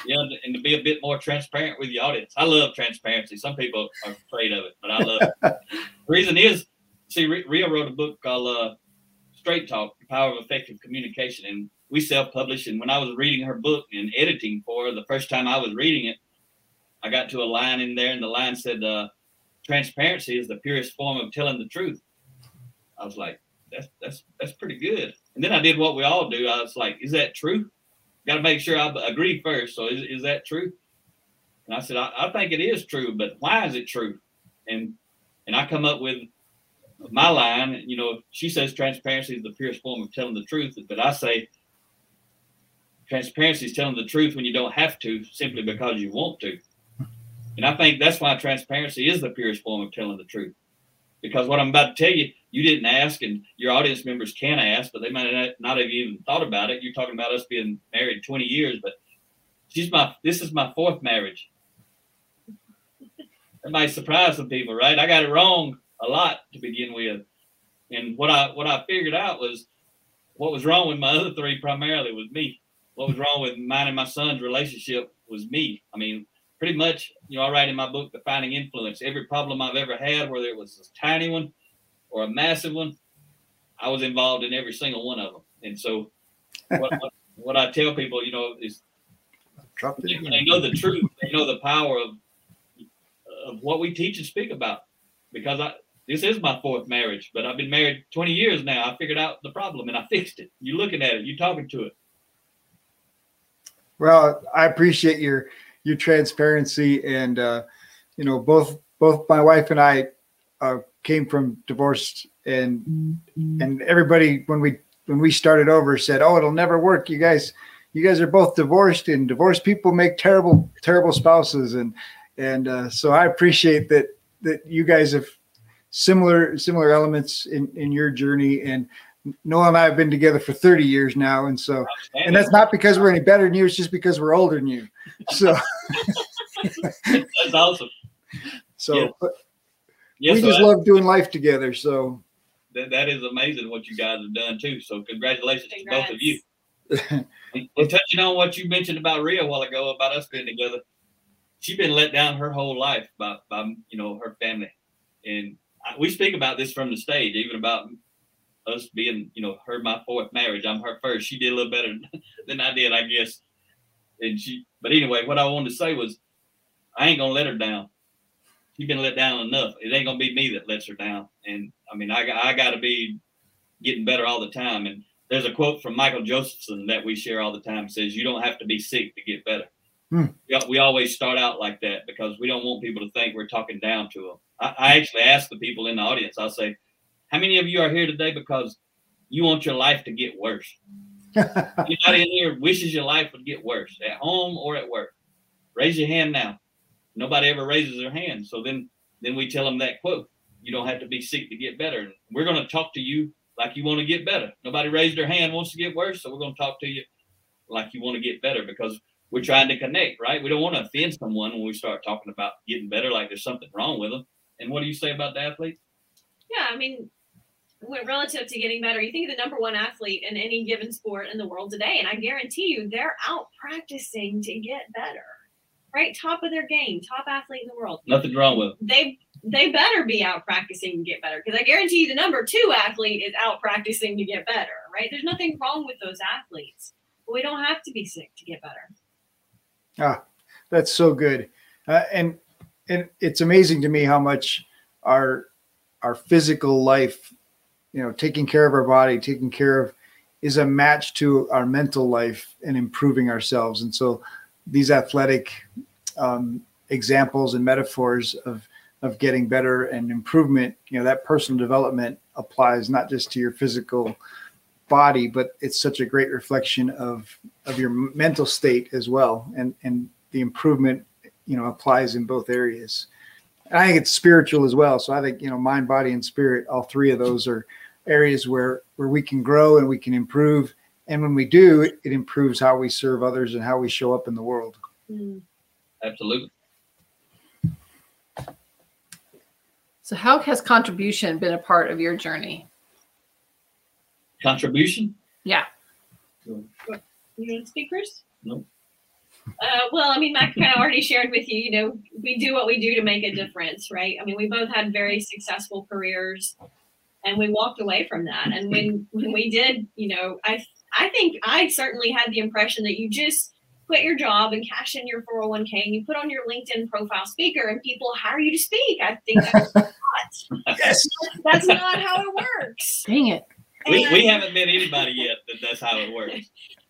S4: Yeah, to be a bit more transparent with the audience. I love transparency. Some people are afraid of it, but I love it. the reason is, see, Ria wrote a book called uh, Straight Talk: The Power of Effective Communication, and we self-published. And when I was reading her book and editing for her, the first time I was reading it, I got to a line in there, and the line said, uh, "Transparency is the purest form of telling the truth." I was like, "That's that's that's pretty good." And then I did what we all do. I was like, "Is that true?" Got to make sure I agree first. So is, is that true? And I said, I, I think it is true, but why is it true? And and I come up with my line. You know, she says transparency is the purest form of telling the truth, but I say transparency is telling the truth when you don't have to, simply mm-hmm. because you want to. And I think that's why transparency is the purest form of telling the truth. Because what I'm about to tell you, you didn't ask, and your audience members can ask, but they might not have even thought about it. You're talking about us being married 20 years, but she's my this is my fourth marriage. That might surprise some people, right? I got it wrong a lot to begin with, and what I what I figured out was what was wrong with my other three primarily was me. What was wrong with mine and my son's relationship was me. I mean, pretty much, you know, I write in my book, Defining Influence, every problem I've ever had, whether it was a tiny one or a massive one, I was involved in every single one of them. And so, what, what, what I tell people, you know, is when they know the truth, they know the power of of what we teach and speak about. Because I this is my fourth marriage, but I've been married 20 years now. I figured out the problem and I fixed it. You're looking at it, You're talking to it.
S1: Well, I appreciate your your transparency and uh, you know both both my wife and I uh, came from divorced and mm-hmm. and everybody when we when we started over said oh it'll never work you guys you guys are both divorced and divorced people make terrible terrible spouses and and uh, so I appreciate that that you guys have similar similar elements in in your journey and Noah and I have been together for 30 years now. And so, and that's not because we're any better than you. It's just because we're older than you. So
S4: that's awesome.
S1: So yeah. Yes, we so just love doing life together. So
S4: that, that is amazing what you guys have done too. So congratulations Congrats. to both of you. and touching on what you mentioned about Ria a while ago about us being together, she's been let down her whole life by, by you know her family, and we speak about this from the stage, even about us being, you know, her my fourth marriage. I'm her first. She did a little better than I did, I guess. And she, but anyway, what I wanted to say was, I ain't gonna let her down. She's been let down enough. It ain't gonna be me that lets her down. And I mean, I I got to be getting better all the time. And there's a quote from Michael Josephson that we share all the time. It says, "You don't have to be sick to get better." Hmm. We, always start out like that because we don't want people to think we're talking down to them. I, I actually ask the people in the audience. I'll say, how many of you are here today because you want your life to get worse? Anybody in here wishes your life would get worse at home or at work? Raise your hand now. Nobody ever raises their hand. So then, then we tell them that quote. You don't have to be sick to get better. And we're going to talk to you like you want to get better. Nobody raised their hand wants to get worse, so we're going to talk to you like you want to get better because we're trying to connect, right? We don't want to offend someone when we start talking about getting better, like there's something wrong with them. And what do you say about the athlete?
S3: Yeah, I mean, relative to getting better, you think of the number one athlete in any given sport in the world today, and I guarantee you they're out practicing to get better. Right, top of their game, top athlete in the world.
S4: Nothing wrong with them.
S3: They they better be out practicing to get better because I guarantee you the number two athlete is out practicing to get better. Right, there's nothing wrong with those athletes, but we don't have to be sick to get better.
S1: Ah, that's so good, uh, and and it's amazing to me how much our our physical life you know taking care of our body taking care of is a match to our mental life and improving ourselves and so these athletic um, examples and metaphors of of getting better and improvement you know that personal development applies not just to your physical body but it's such a great reflection of of your mental state as well and and the improvement you know applies in both areas I think it's spiritual as well. So I think you know, mind, body, and spirit. All three of those are areas where where we can grow and we can improve. And when we do, it, it improves how we serve others and how we show up in the world.
S4: Mm. Absolutely.
S2: So, how has contribution been a part of your journey?
S4: Contribution?
S2: Yeah.
S3: You want speakers?
S4: No.
S3: Uh, well, I mean, Mac kind of already shared with you, you know, we do what we do to make a difference, right? I mean, we both had very successful careers and we walked away from that. And when, when we did, you know, I, I think I certainly had the impression that you just quit your job and cash in your 401k and you put on your LinkedIn profile speaker and people hire you to speak. I think that's not. yes. That's not how it works.
S2: Dang it.
S4: We, we haven't met anybody yet that that's how it works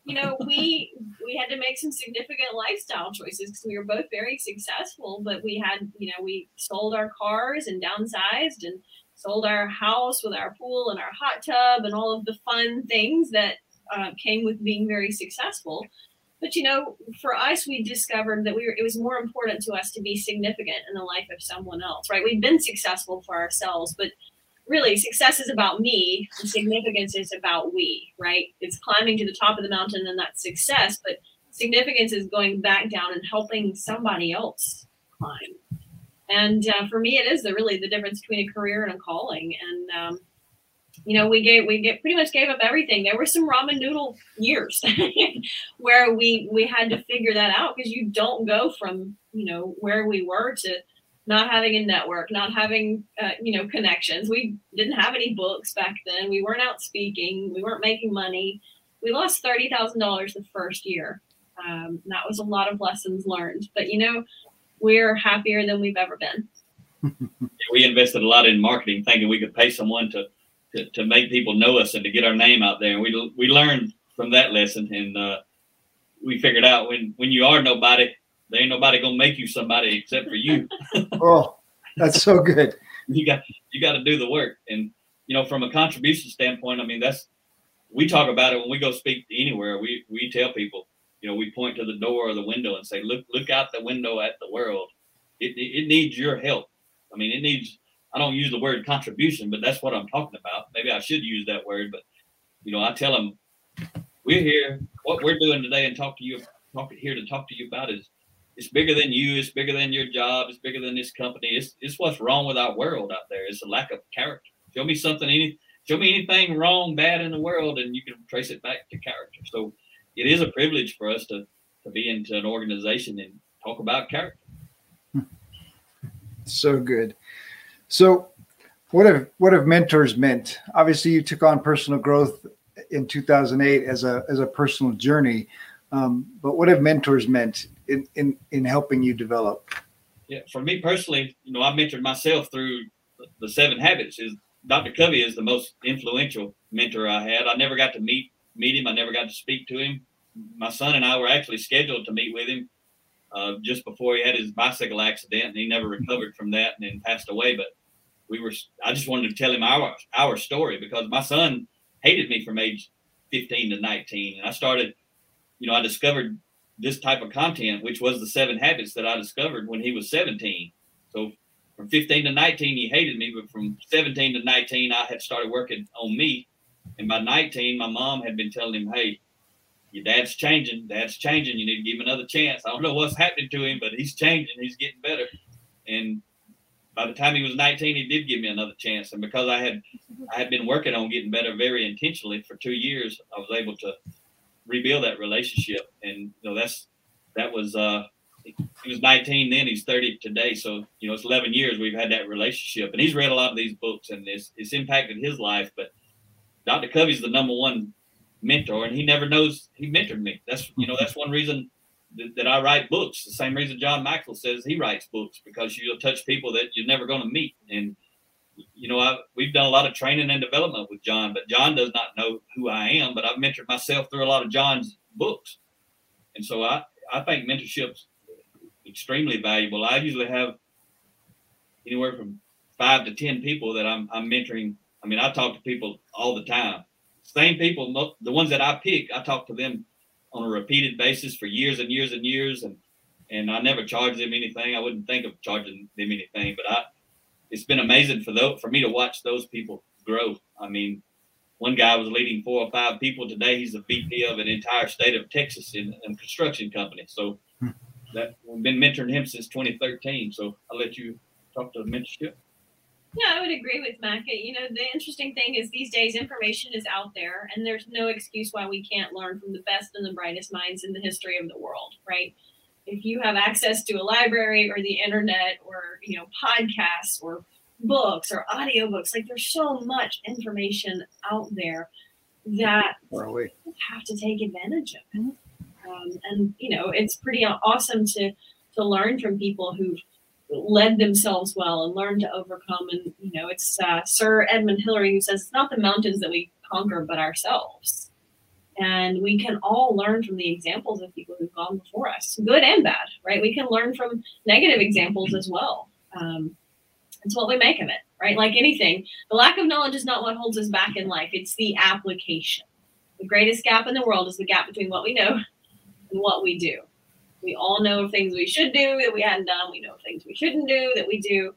S3: you know, we we had to make some significant lifestyle choices because we were both very successful, but we had, you know, we sold our cars and downsized and sold our house with our pool and our hot tub and all of the fun things that uh, came with being very successful. But you know, for us, we discovered that we were, it was more important to us to be significant in the life of someone else, right? We've been successful for ourselves, but really success is about me and significance is about we, right? It's climbing to the top of the mountain and that's success, but significance is going back down and helping somebody else climb. And uh, for me, it is the really the difference between a career and a calling. And um, you know, we gave we get pretty much gave up everything. There were some ramen noodle years where we we had to figure that out because you don't go from you know where we were to not having a network, not having uh, you know connections. We didn't have any books back then. We weren't out speaking. We weren't making money. We lost thirty thousand dollars the first year. Um, that was a lot of lessons learned. But you know, we're happier than we've ever been.
S4: we invested a lot in marketing, thinking we could pay someone to, to, to make people know us and to get our name out there. And we we learned from that lesson, and uh, we figured out when when you are nobody, there ain't nobody gonna make you somebody except for you.
S1: oh, that's so good.
S4: you got you got to do the work, and you know from a contribution standpoint, I mean that's we talk about it when we go speak anywhere. We we tell people, you know, we point to the door or the window and say, look look out the window at the world. It it, it needs your help. I mean, it needs. I don't use the word contribution, but that's what I'm talking about. Maybe I should use that word, but you know, I tell them we're here. What we're doing today and talk to you, talk here to talk to you about is it's bigger than you. It's bigger than your job. It's bigger than this company. It's, it's what's wrong with our world out there. It's a lack of character. Show me something, any, show me anything wrong, bad in the world, and you can trace it back to character. So it is a privilege for us to, to be into an organization and talk about character.
S1: So good. So what have what have mentors meant? Obviously, you took on personal growth in 2008 as a as a personal journey. Um, but what have mentors meant in, in, in helping you develop?
S4: Yeah, for me personally, you know, I mentored myself through the Seven Habits. Is Dr. Covey is the most influential mentor I had. I never got to meet meet him. I never got to speak to him. My son and I were actually scheduled to meet with him uh, just before he had his bicycle accident, and he never recovered from that and then passed away. But we were, I just wanted to tell him our our story because my son hated me from age 15 to 19, and I started, you know, I discovered this type of content, which was the seven habits that I discovered when he was 17. So from 15 to 19, he hated me, but from 17 to 19, I had started working on me. And by 19, my mom had been telling him, Hey, your dad's changing. Dad's changing. You need to give him another chance. I don't know what's happening to him, but he's changing. He's getting better. And by the time he was 19, he did give me another chance. And because I had I had been working on getting better very intentionally for two years, I was able to rebuild that relationship. And you know, that's that was uh he was 19 then, he's 30 today. So, you know, it's 11 years we've had that relationship. And he's read a lot of these books and it's, it's impacted his life. But Dr. Covey's the number one mentor, and he never knows he mentored me. That's, you know, that's one reason that, I write books. The same reason John Maxwell says he writes books because you'll touch people that you're never going to meet. And, you know, I, we've done a lot of training and development with John, but John does not know who I am. But I've mentored myself through a lot of John's books, and so I I think mentorship's extremely valuable. I usually have anywhere from five to ten people that I'm I'm mentoring. I mean, I talk to people all the time. Same people, the ones that I pick, I talk to them on a repeated basis for years and years and years, and and I never charged them anything. I wouldn't think of charging them anything, but I it's been amazing for those for me to watch those people grow. I mean, one guy was leading four or five people. Today, he's the VP of an entire state of Texas in a construction company. So hmm. that we've been mentoring him since 2013. So I'll let you talk to the mentorship.
S3: Yeah, I would agree with Mac. You know, the interesting thing is these days information is out there, and there's no excuse why we can't learn from the best and the brightest minds in the history of the world, right? If you have access to a library or the internet or, you know, podcasts or books or audiobooks. Like there's so much information out there that you have to take advantage of. Um, and you know, it's pretty awesome to to learn from people who've led themselves well and learned to overcome. And you know, it's uh, Sir Edmund Hillary who says it's not the mountains that we conquer, but ourselves. And we can all learn from the examples of people who've gone before us, good and bad, right? We can learn from negative examples as well. Um, it's what we make of it, right? Like anything, the lack of knowledge is not what holds us back in life, it's the application. The greatest gap in the world is the gap between what we know and what we do. We all know things we should do that we hadn't done. We know things we shouldn't do that we do,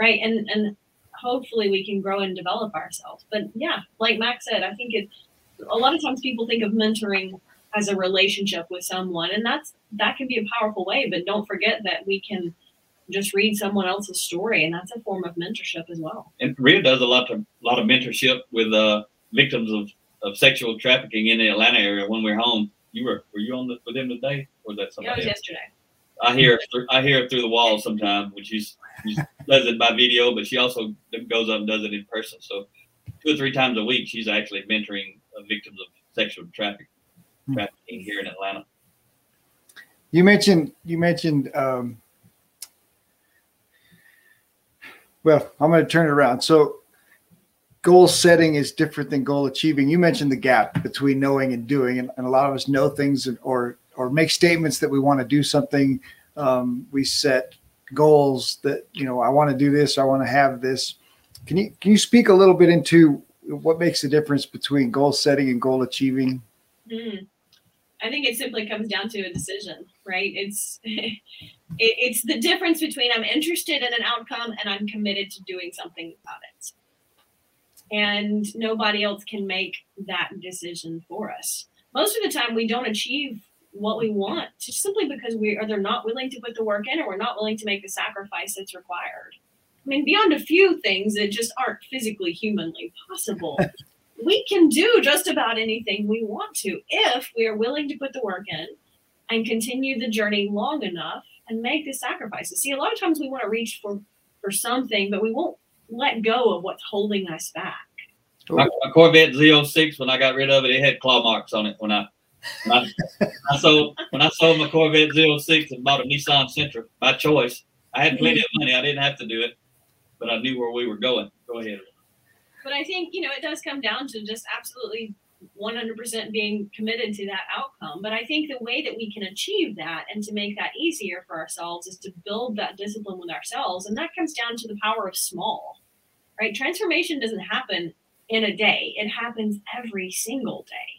S3: right? And and hopefully we can grow and develop ourselves. But yeah, like Mac said, I think it. A lot of times people think of mentoring as a relationship with someone, and that's that can be a powerful way. But don't forget that we can just read someone else's story, and that's a form of mentorship as well.
S4: And Ria does a lot of lot of mentorship with uh, victims of, of sexual trafficking in the Atlanta area. When we're home, you were were you on the, with them today, or was that somebody?
S3: Yeah, it was
S4: else?
S3: yesterday.
S4: I hear I hear it through the walls sometimes when she's she does it by video, but she also goes up and does it in person. So two or three times a week, she's actually mentoring uh, victims of sexual trafficking trafficking here in Atlanta.
S1: You mentioned you mentioned. Um, well, I'm going to turn it around. So, goal setting is different than goal achieving. You mentioned the gap between knowing and doing, and, and a lot of us know things or or make statements that we want to do something. Um, we set goals that you know I want to do this, I want to have this. Can you can you speak a little bit into what makes the difference between goal setting and goal achieving?
S3: Mm. I think it simply comes down to a decision, right? It's it, it's the difference between I'm interested in an outcome and I'm committed to doing something about it. And nobody else can make that decision for us. Most of the time, we don't achieve what we want just simply because we are they're not willing to put the work in or we're not willing to make the sacrifice that's required. I mean, beyond a few things that just aren't physically humanly possible, we can do just about anything we want to if we are willing to put the work in and continue the journey long enough and make the sacrifices. See, a lot of times we want to reach for for something, but we won't let go of what's holding us back.
S4: My, my Corvette Z06, when I got rid of it, it had claw marks on it when I when I, I sold when I sold my Corvette Z06 and bought a Nissan Sentra by choice. I had plenty of money. I didn't have to do it, but I knew where we were going. Go ahead.
S3: But I think, you know, it does come down to just absolutely 100% being committed to that outcome. But I think the way that we can achieve that and to make that easier for ourselves is to build that discipline with ourselves. And that comes down to the power of small, right? Transformation doesn't happen in a day, it happens every single day.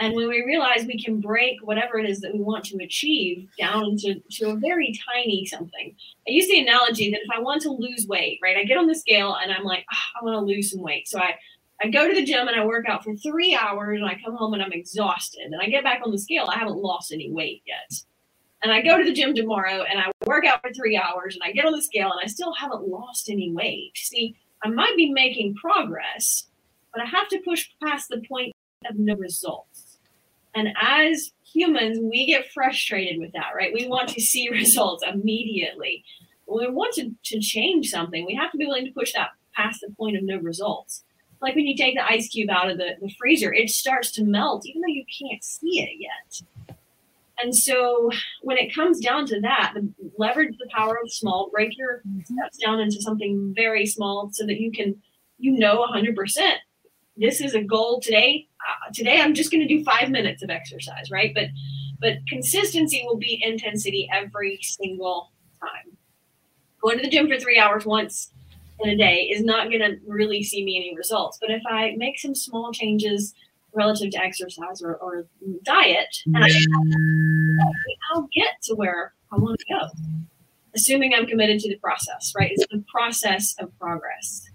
S3: And when we realize we can break whatever it is that we want to achieve down to, to a very tiny something. I use the analogy that if I want to lose weight, right, I get on the scale and I'm like, oh, I want to lose some weight. So I, I go to the gym and I work out for three hours and I come home and I'm exhausted. And I get back on the scale, I haven't lost any weight yet. And I go to the gym tomorrow and I work out for three hours and I get on the scale and I still haven't lost any weight. See, I might be making progress, but I have to push past the point of no results. And as humans, we get frustrated with that, right? We want to see results immediately. When we want to, to change something, we have to be willing to push that past the point of no results. Like when you take the ice cube out of the, the freezer, it starts to melt, even though you can't see it yet. And so when it comes down to that, the, leverage the power of small, break your steps down into something very small so that you can, you know, 100%. This is a goal today uh, today I'm just going to do five minutes of exercise, right? But but consistency will be intensity every single time. Going to the gym for three hours once in a day is not going to really see me any results. But if I make some small changes relative to exercise or, or diet, and I, I'll get to where I want to go, assuming I'm committed to the process, right? It's the process of progress.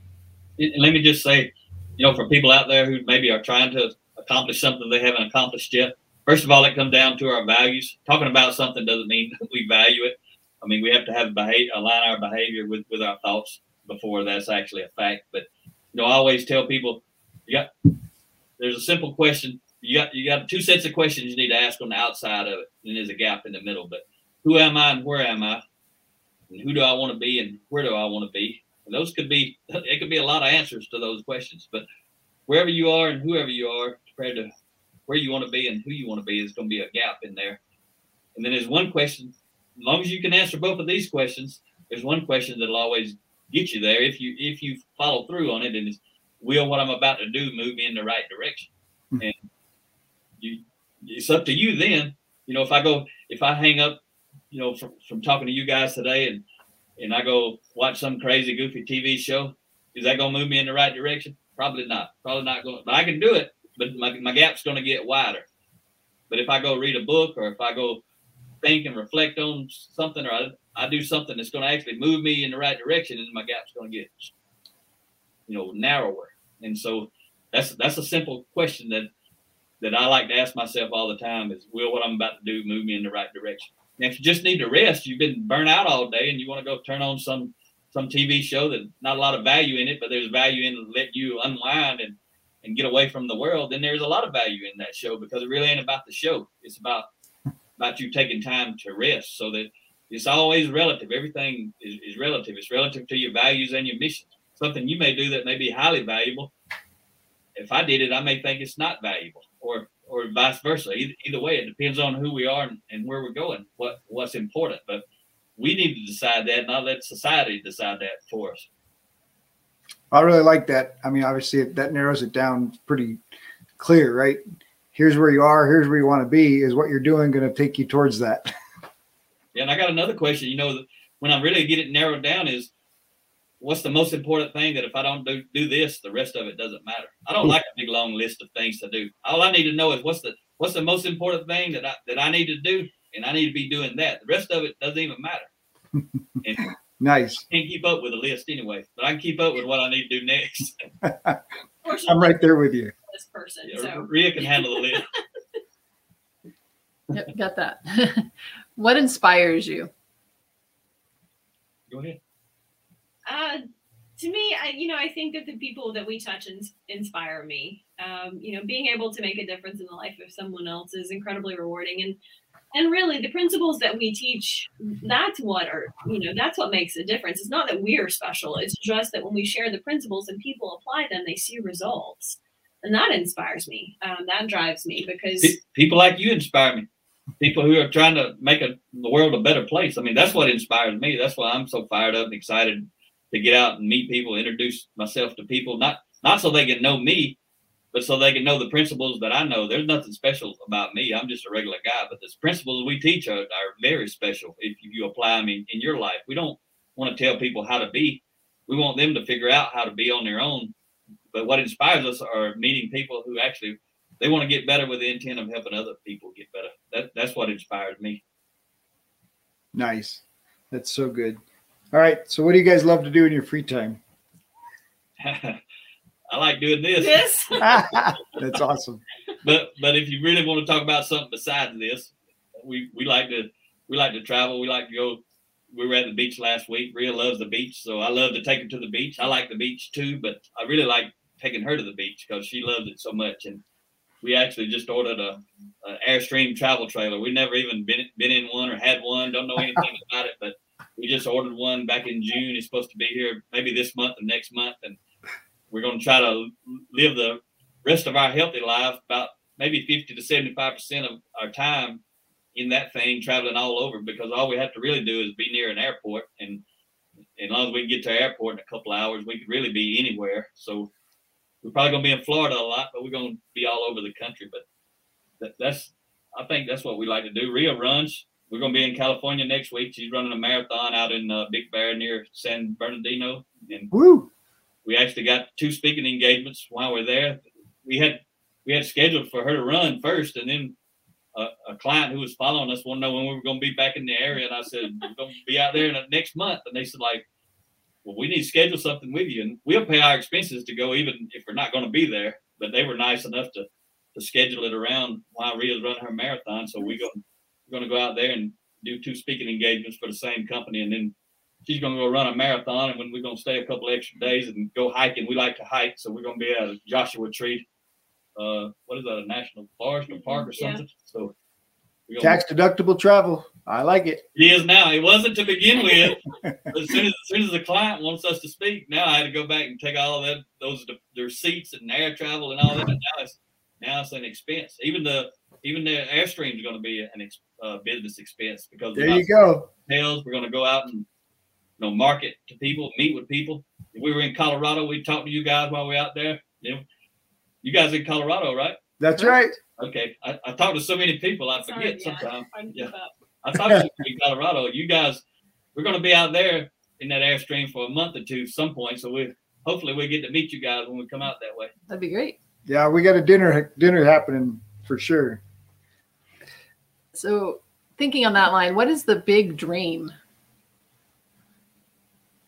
S4: And let me just say, you know, for people out there who maybe are trying to accomplish something they haven't accomplished yet, first of all, it comes down to our values. Talking about something doesn't mean we value it. I mean, we have to have behavior, align our behavior with, with our thoughts before that's actually a fact. But you know, I always tell people, you got there's a simple question. You got you got two sets of questions you need to ask on the outside of it, and there's a gap in the middle. But who am I and where am I? And who do I want to be and where do I want to be? And those could be it could be a lot of answers to those questions. But wherever you are and whoever you are, compared to where you want to be and who you want to be, is going to be a gap in there. And then there's one question. As long as you can answer both of these questions, there's one question that'll always get you there if you if you follow through on it and is will what I'm about to do move me in the right direction?
S1: Hmm.
S4: And you it's up to you then. You know, if I go, if I hang up, you know, from, from talking to you guys today and and I go watch some crazy goofy TV show, is that gonna move me in the right direction? Probably not. Probably not going. But I can do it. But my my gap's gonna get wider. But if I go read a book or if I go think and reflect on something or I, do something that's going to actually move me in the right direction and my gap's going to get you know narrower. And so that's that's a simple question that that I like to ask myself all the time is will what I'm about to do move me in the right direction? And if you just need to rest you've been burnt out all day and you want to go turn on some some TV show that not a lot of value in it but there's value in let you unwind and and get away from the world then there's a lot of value in that show because it really ain't about the show. It's about about you taking time to rest so that it's always relative. Everything is, is relative. It's relative to your values and your mission. Something you may do that may be highly valuable. If I did it, I may think it's not valuable, or or vice versa. Either, either way, it depends on who we are and, and where we're going, what what's important. But we need to decide that, not let society decide that for us.
S1: I really like that. I mean, obviously, that narrows it down pretty clear, right? here's where you are, here's where you want to be, is what you're doing going to take you towards that?
S4: Yeah, and I got another question. You know, when I really get it narrowed down, is what's the most important thing that if I don't do, do this, the rest of it doesn't matter. I don't like a big long list of things to do. All I need to know is what's the what's the most important thing that I that I need to do, and I need to be doing that. The rest of it doesn't even matter.
S1: And nice.
S4: Can't keep up with a list anyway, but I can keep up with what I need to do next.
S1: I'm right there with you
S3: this person.
S4: Yeah,
S3: so
S4: Ria can handle the lid.
S2: Yep, got that. What inspires you?
S4: Go ahead.
S3: Uh, to me, I, you know, I think that the people that we touch ins- inspire me. Um, you know, being able to make a difference in the life of someone else is incredibly rewarding, and and really the principles that we teach, that's what are you know that's what makes a difference. It's not that we're special; it's just that when we share the principles and people apply them, they see results and that inspires me. Um, that drives me because
S4: Pe- people like you inspire me. People who are trying to make a, the world a better place. I mean, that's what inspires me. That's why I'm so fired up and excited to get out and meet people, introduce myself to people. Not not so they can know me, but so they can know the principles that I know. There's nothing special about me. I'm just a regular guy. But the principles we teach are, are very special if you apply them in, in your life. We don't want to tell people how to be. We want them to figure out how to be on their own but what inspires us are meeting people who actually they want to get better with the intent of helping other people get better. That that's what inspires me.
S1: Nice. That's so good. All right. So what do you guys love to do in your free time?
S4: I like doing this.
S3: this
S1: That's awesome.
S4: But but if you really want to talk about something besides this, we we like to we like to travel. We like to go we were at the beach last week. Ria loves the beach, so I love to take her to the beach. I like the beach too, but I really like taking her to the beach because she loves it so much. And we actually just ordered a, a Airstream travel trailer. We've never even been been in one or had one. Don't know anything about it, but we just ordered one back in June. It's supposed to be here maybe this month or next month, and we're going to try to live the rest of our healthy life about maybe 50 to 75 percent of our time in that thing traveling all over because all we have to really do is be near an airport and as long as we can get to the airport in a couple hours we could really be anywhere so we're probably going to be in Florida a lot, but we're going to be all over the country. But that, that's, I think that's what we like to do. Ria runs. We're going to be in California next week. She's running a marathon out in uh, Big Bear near San Bernardino, and
S1: Woo.
S4: we actually got two speaking engagements while we're there. We had we had scheduled for her to run first, and then a, a client who was following us wanted to know when we were going to be back in the area, and I said we're going to be out there in the next month, and they said like well, we need to schedule something with you, and we'll pay our expenses to go, even if we're not going to be there. But they were nice enough to to schedule it around while Ria's running her marathon. So we go, we're going to go out there and do two speaking engagements for the same company, and then she's going to go run a marathon, and when we're going to stay a couple extra days and go hiking. We like to hike, so we're going to be at a Joshua Tree. Uh, what is that? A national forest or park or something? Yeah. So
S1: tax deductible travel. I like it.
S4: It is now. It wasn't to begin with. as soon as, as soon as the client wants us to speak, now I had to go back and take all of that those their seats and air travel and all that. Now it's now it's an expense. Even the even the airstream is going to be an uh, business expense because
S1: there you go.
S4: Hotels. We're going to go out and you know market to people, meet with people. If we were in Colorado, we'd talk to you guys while we're out there. You know, you guys in Colorado, right?
S1: That's right.
S4: Okay. I, I talk to so many people, I
S3: Sorry,
S4: forget
S3: yeah.
S4: sometimes.
S3: Hard to
S4: Yeah.
S3: Keep up.
S4: I talked to you in Colorado. You guys, we're going to be out there in that airstream for a month or two, some point. So we hopefully we get to meet you guys when we come out that way.
S2: That'd be great.
S1: Yeah, we got a dinner dinner happening for sure.
S2: So, thinking on that line, what is the big dream?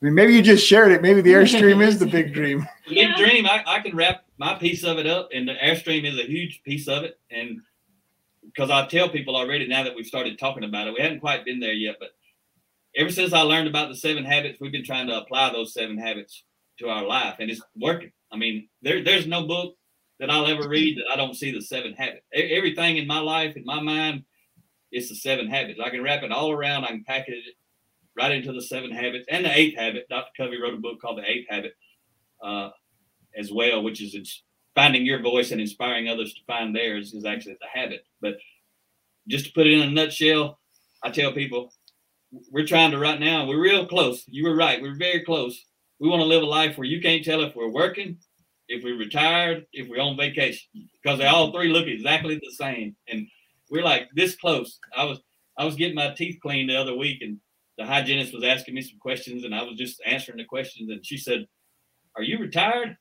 S1: I mean, maybe you just shared it. Maybe the airstream is the big dream.
S4: The
S3: Yeah.
S4: big dream, I, I can wrap my piece of it up, and the airstream is a huge piece of it. And because I tell people already now that we've started talking about it, we haven't quite been there yet, but ever since I learned about the seven habits, we've been trying to apply those seven habits to our life, and it's working. I mean, there, there's no book that I'll ever read that I don't see the seven habits. Everything in my life, in my mind, it's the seven habits. I can wrap it all around. I can package it right into the seven habits and the eighth habit. Dr. Covey wrote a book called The Eighth Habit uh, as well, which is finding your voice and inspiring others to find theirs is actually the habit. But just to put it in a nutshell, I tell people we're trying to right now, we're real close. You were right. We're very close. We want to live a life where you can't tell if we're working, if we're retired, if we're on vacation, because they all three look exactly the same. And we're like this close. I was I was getting my teeth cleaned the other week and the hygienist was asking me some questions and I was just answering the questions and she said, "Are you retired?"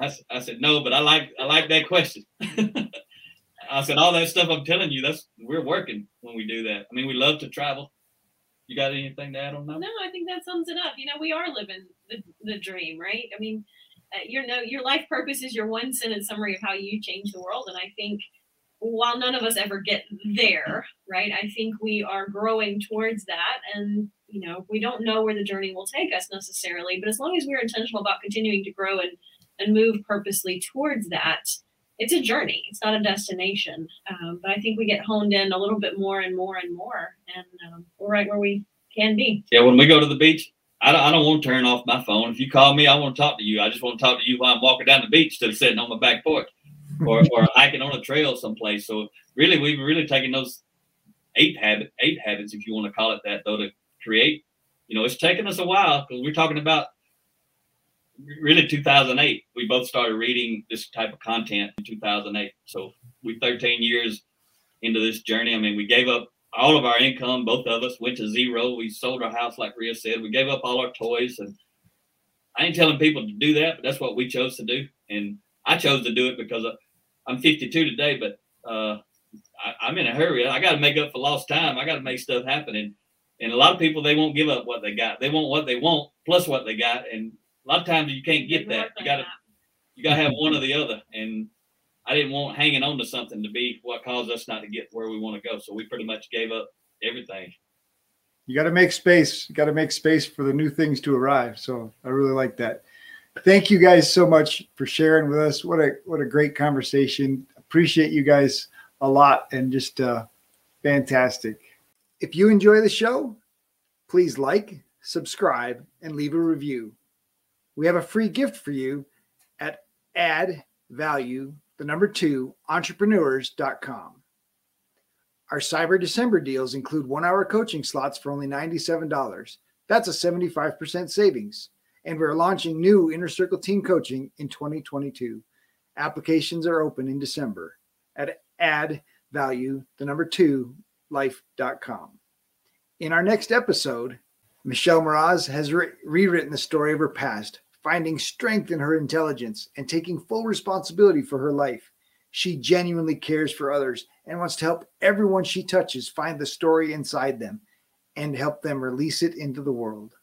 S4: I, I said, "No, but I like I like that question." I said, "All that stuff I'm telling you, that's we're working when we do that. I mean, we love to travel. You got anything to add on that?"
S3: No, I think that sums it up. You know, we are living the, the dream, right? I mean, uh, your no, your life purpose is your one sentence summary of how you change the world, and I think while none of us ever get there, right? I think we are growing towards that, and you know, we don't know where the journey will take us necessarily, but as long as we're intentional about continuing to grow and and move purposely towards that. It's a journey. It's not a destination. Um, but I think we get honed in a little bit more and more and more, and um, we're right where we can be.
S4: Yeah, when we go to the beach, I don't, I don't want to turn off my phone. If you call me, I want to talk to you. I just want to talk to you while I'm walking down the beach instead of sitting on my back porch or, or hiking on a trail someplace. So really, we've really taken those eight habit, eight habits, if you want to call it that, though, to create. You know, it's taken us a while because we're talking about really 2008. We both started reading this type of content in 2008. So we 13 years into this journey. I mean, we gave up all of our income, both of us went to zero. We sold our house, like Ria said. We gave up all our toys, and I ain't telling people to do that, but that's what we chose to do. And I chose to do it because I'm 52 today, but uh, I, I'm in a hurry. I got to make up for lost time. I got to make stuff happen, and and a lot of people they won't give up what they got. They want what they want plus what they got, and a lot of times you can't get that. You got to
S3: that.
S4: you got to have one or the other, and I didn't want hanging on to something to be what caused us not to get where we want to go. So we pretty much gave up everything.
S1: You got to make space. You got to make space for the new things to arrive. So I really like that. Thank you guys so much for sharing with us. What a what a great conversation. Appreciate you guys a lot and just uh, fantastic. If you enjoy the show, please like, subscribe, and leave a review. We have a free gift for you at add value the number two entrepreneurs.com. Our Cyber December deals include one hour coaching slots for only $97. That's a 75% savings. And we're launching new Inner Circle team coaching in 2022. Applications are open in December at add value, the number two, life.com. In our next episode, Michelle Mraz has re- rewritten the story of her past, finding strength in her intelligence and taking full responsibility for her life. She genuinely cares for others and wants to help everyone she touches find the story inside them and help them release it into the world.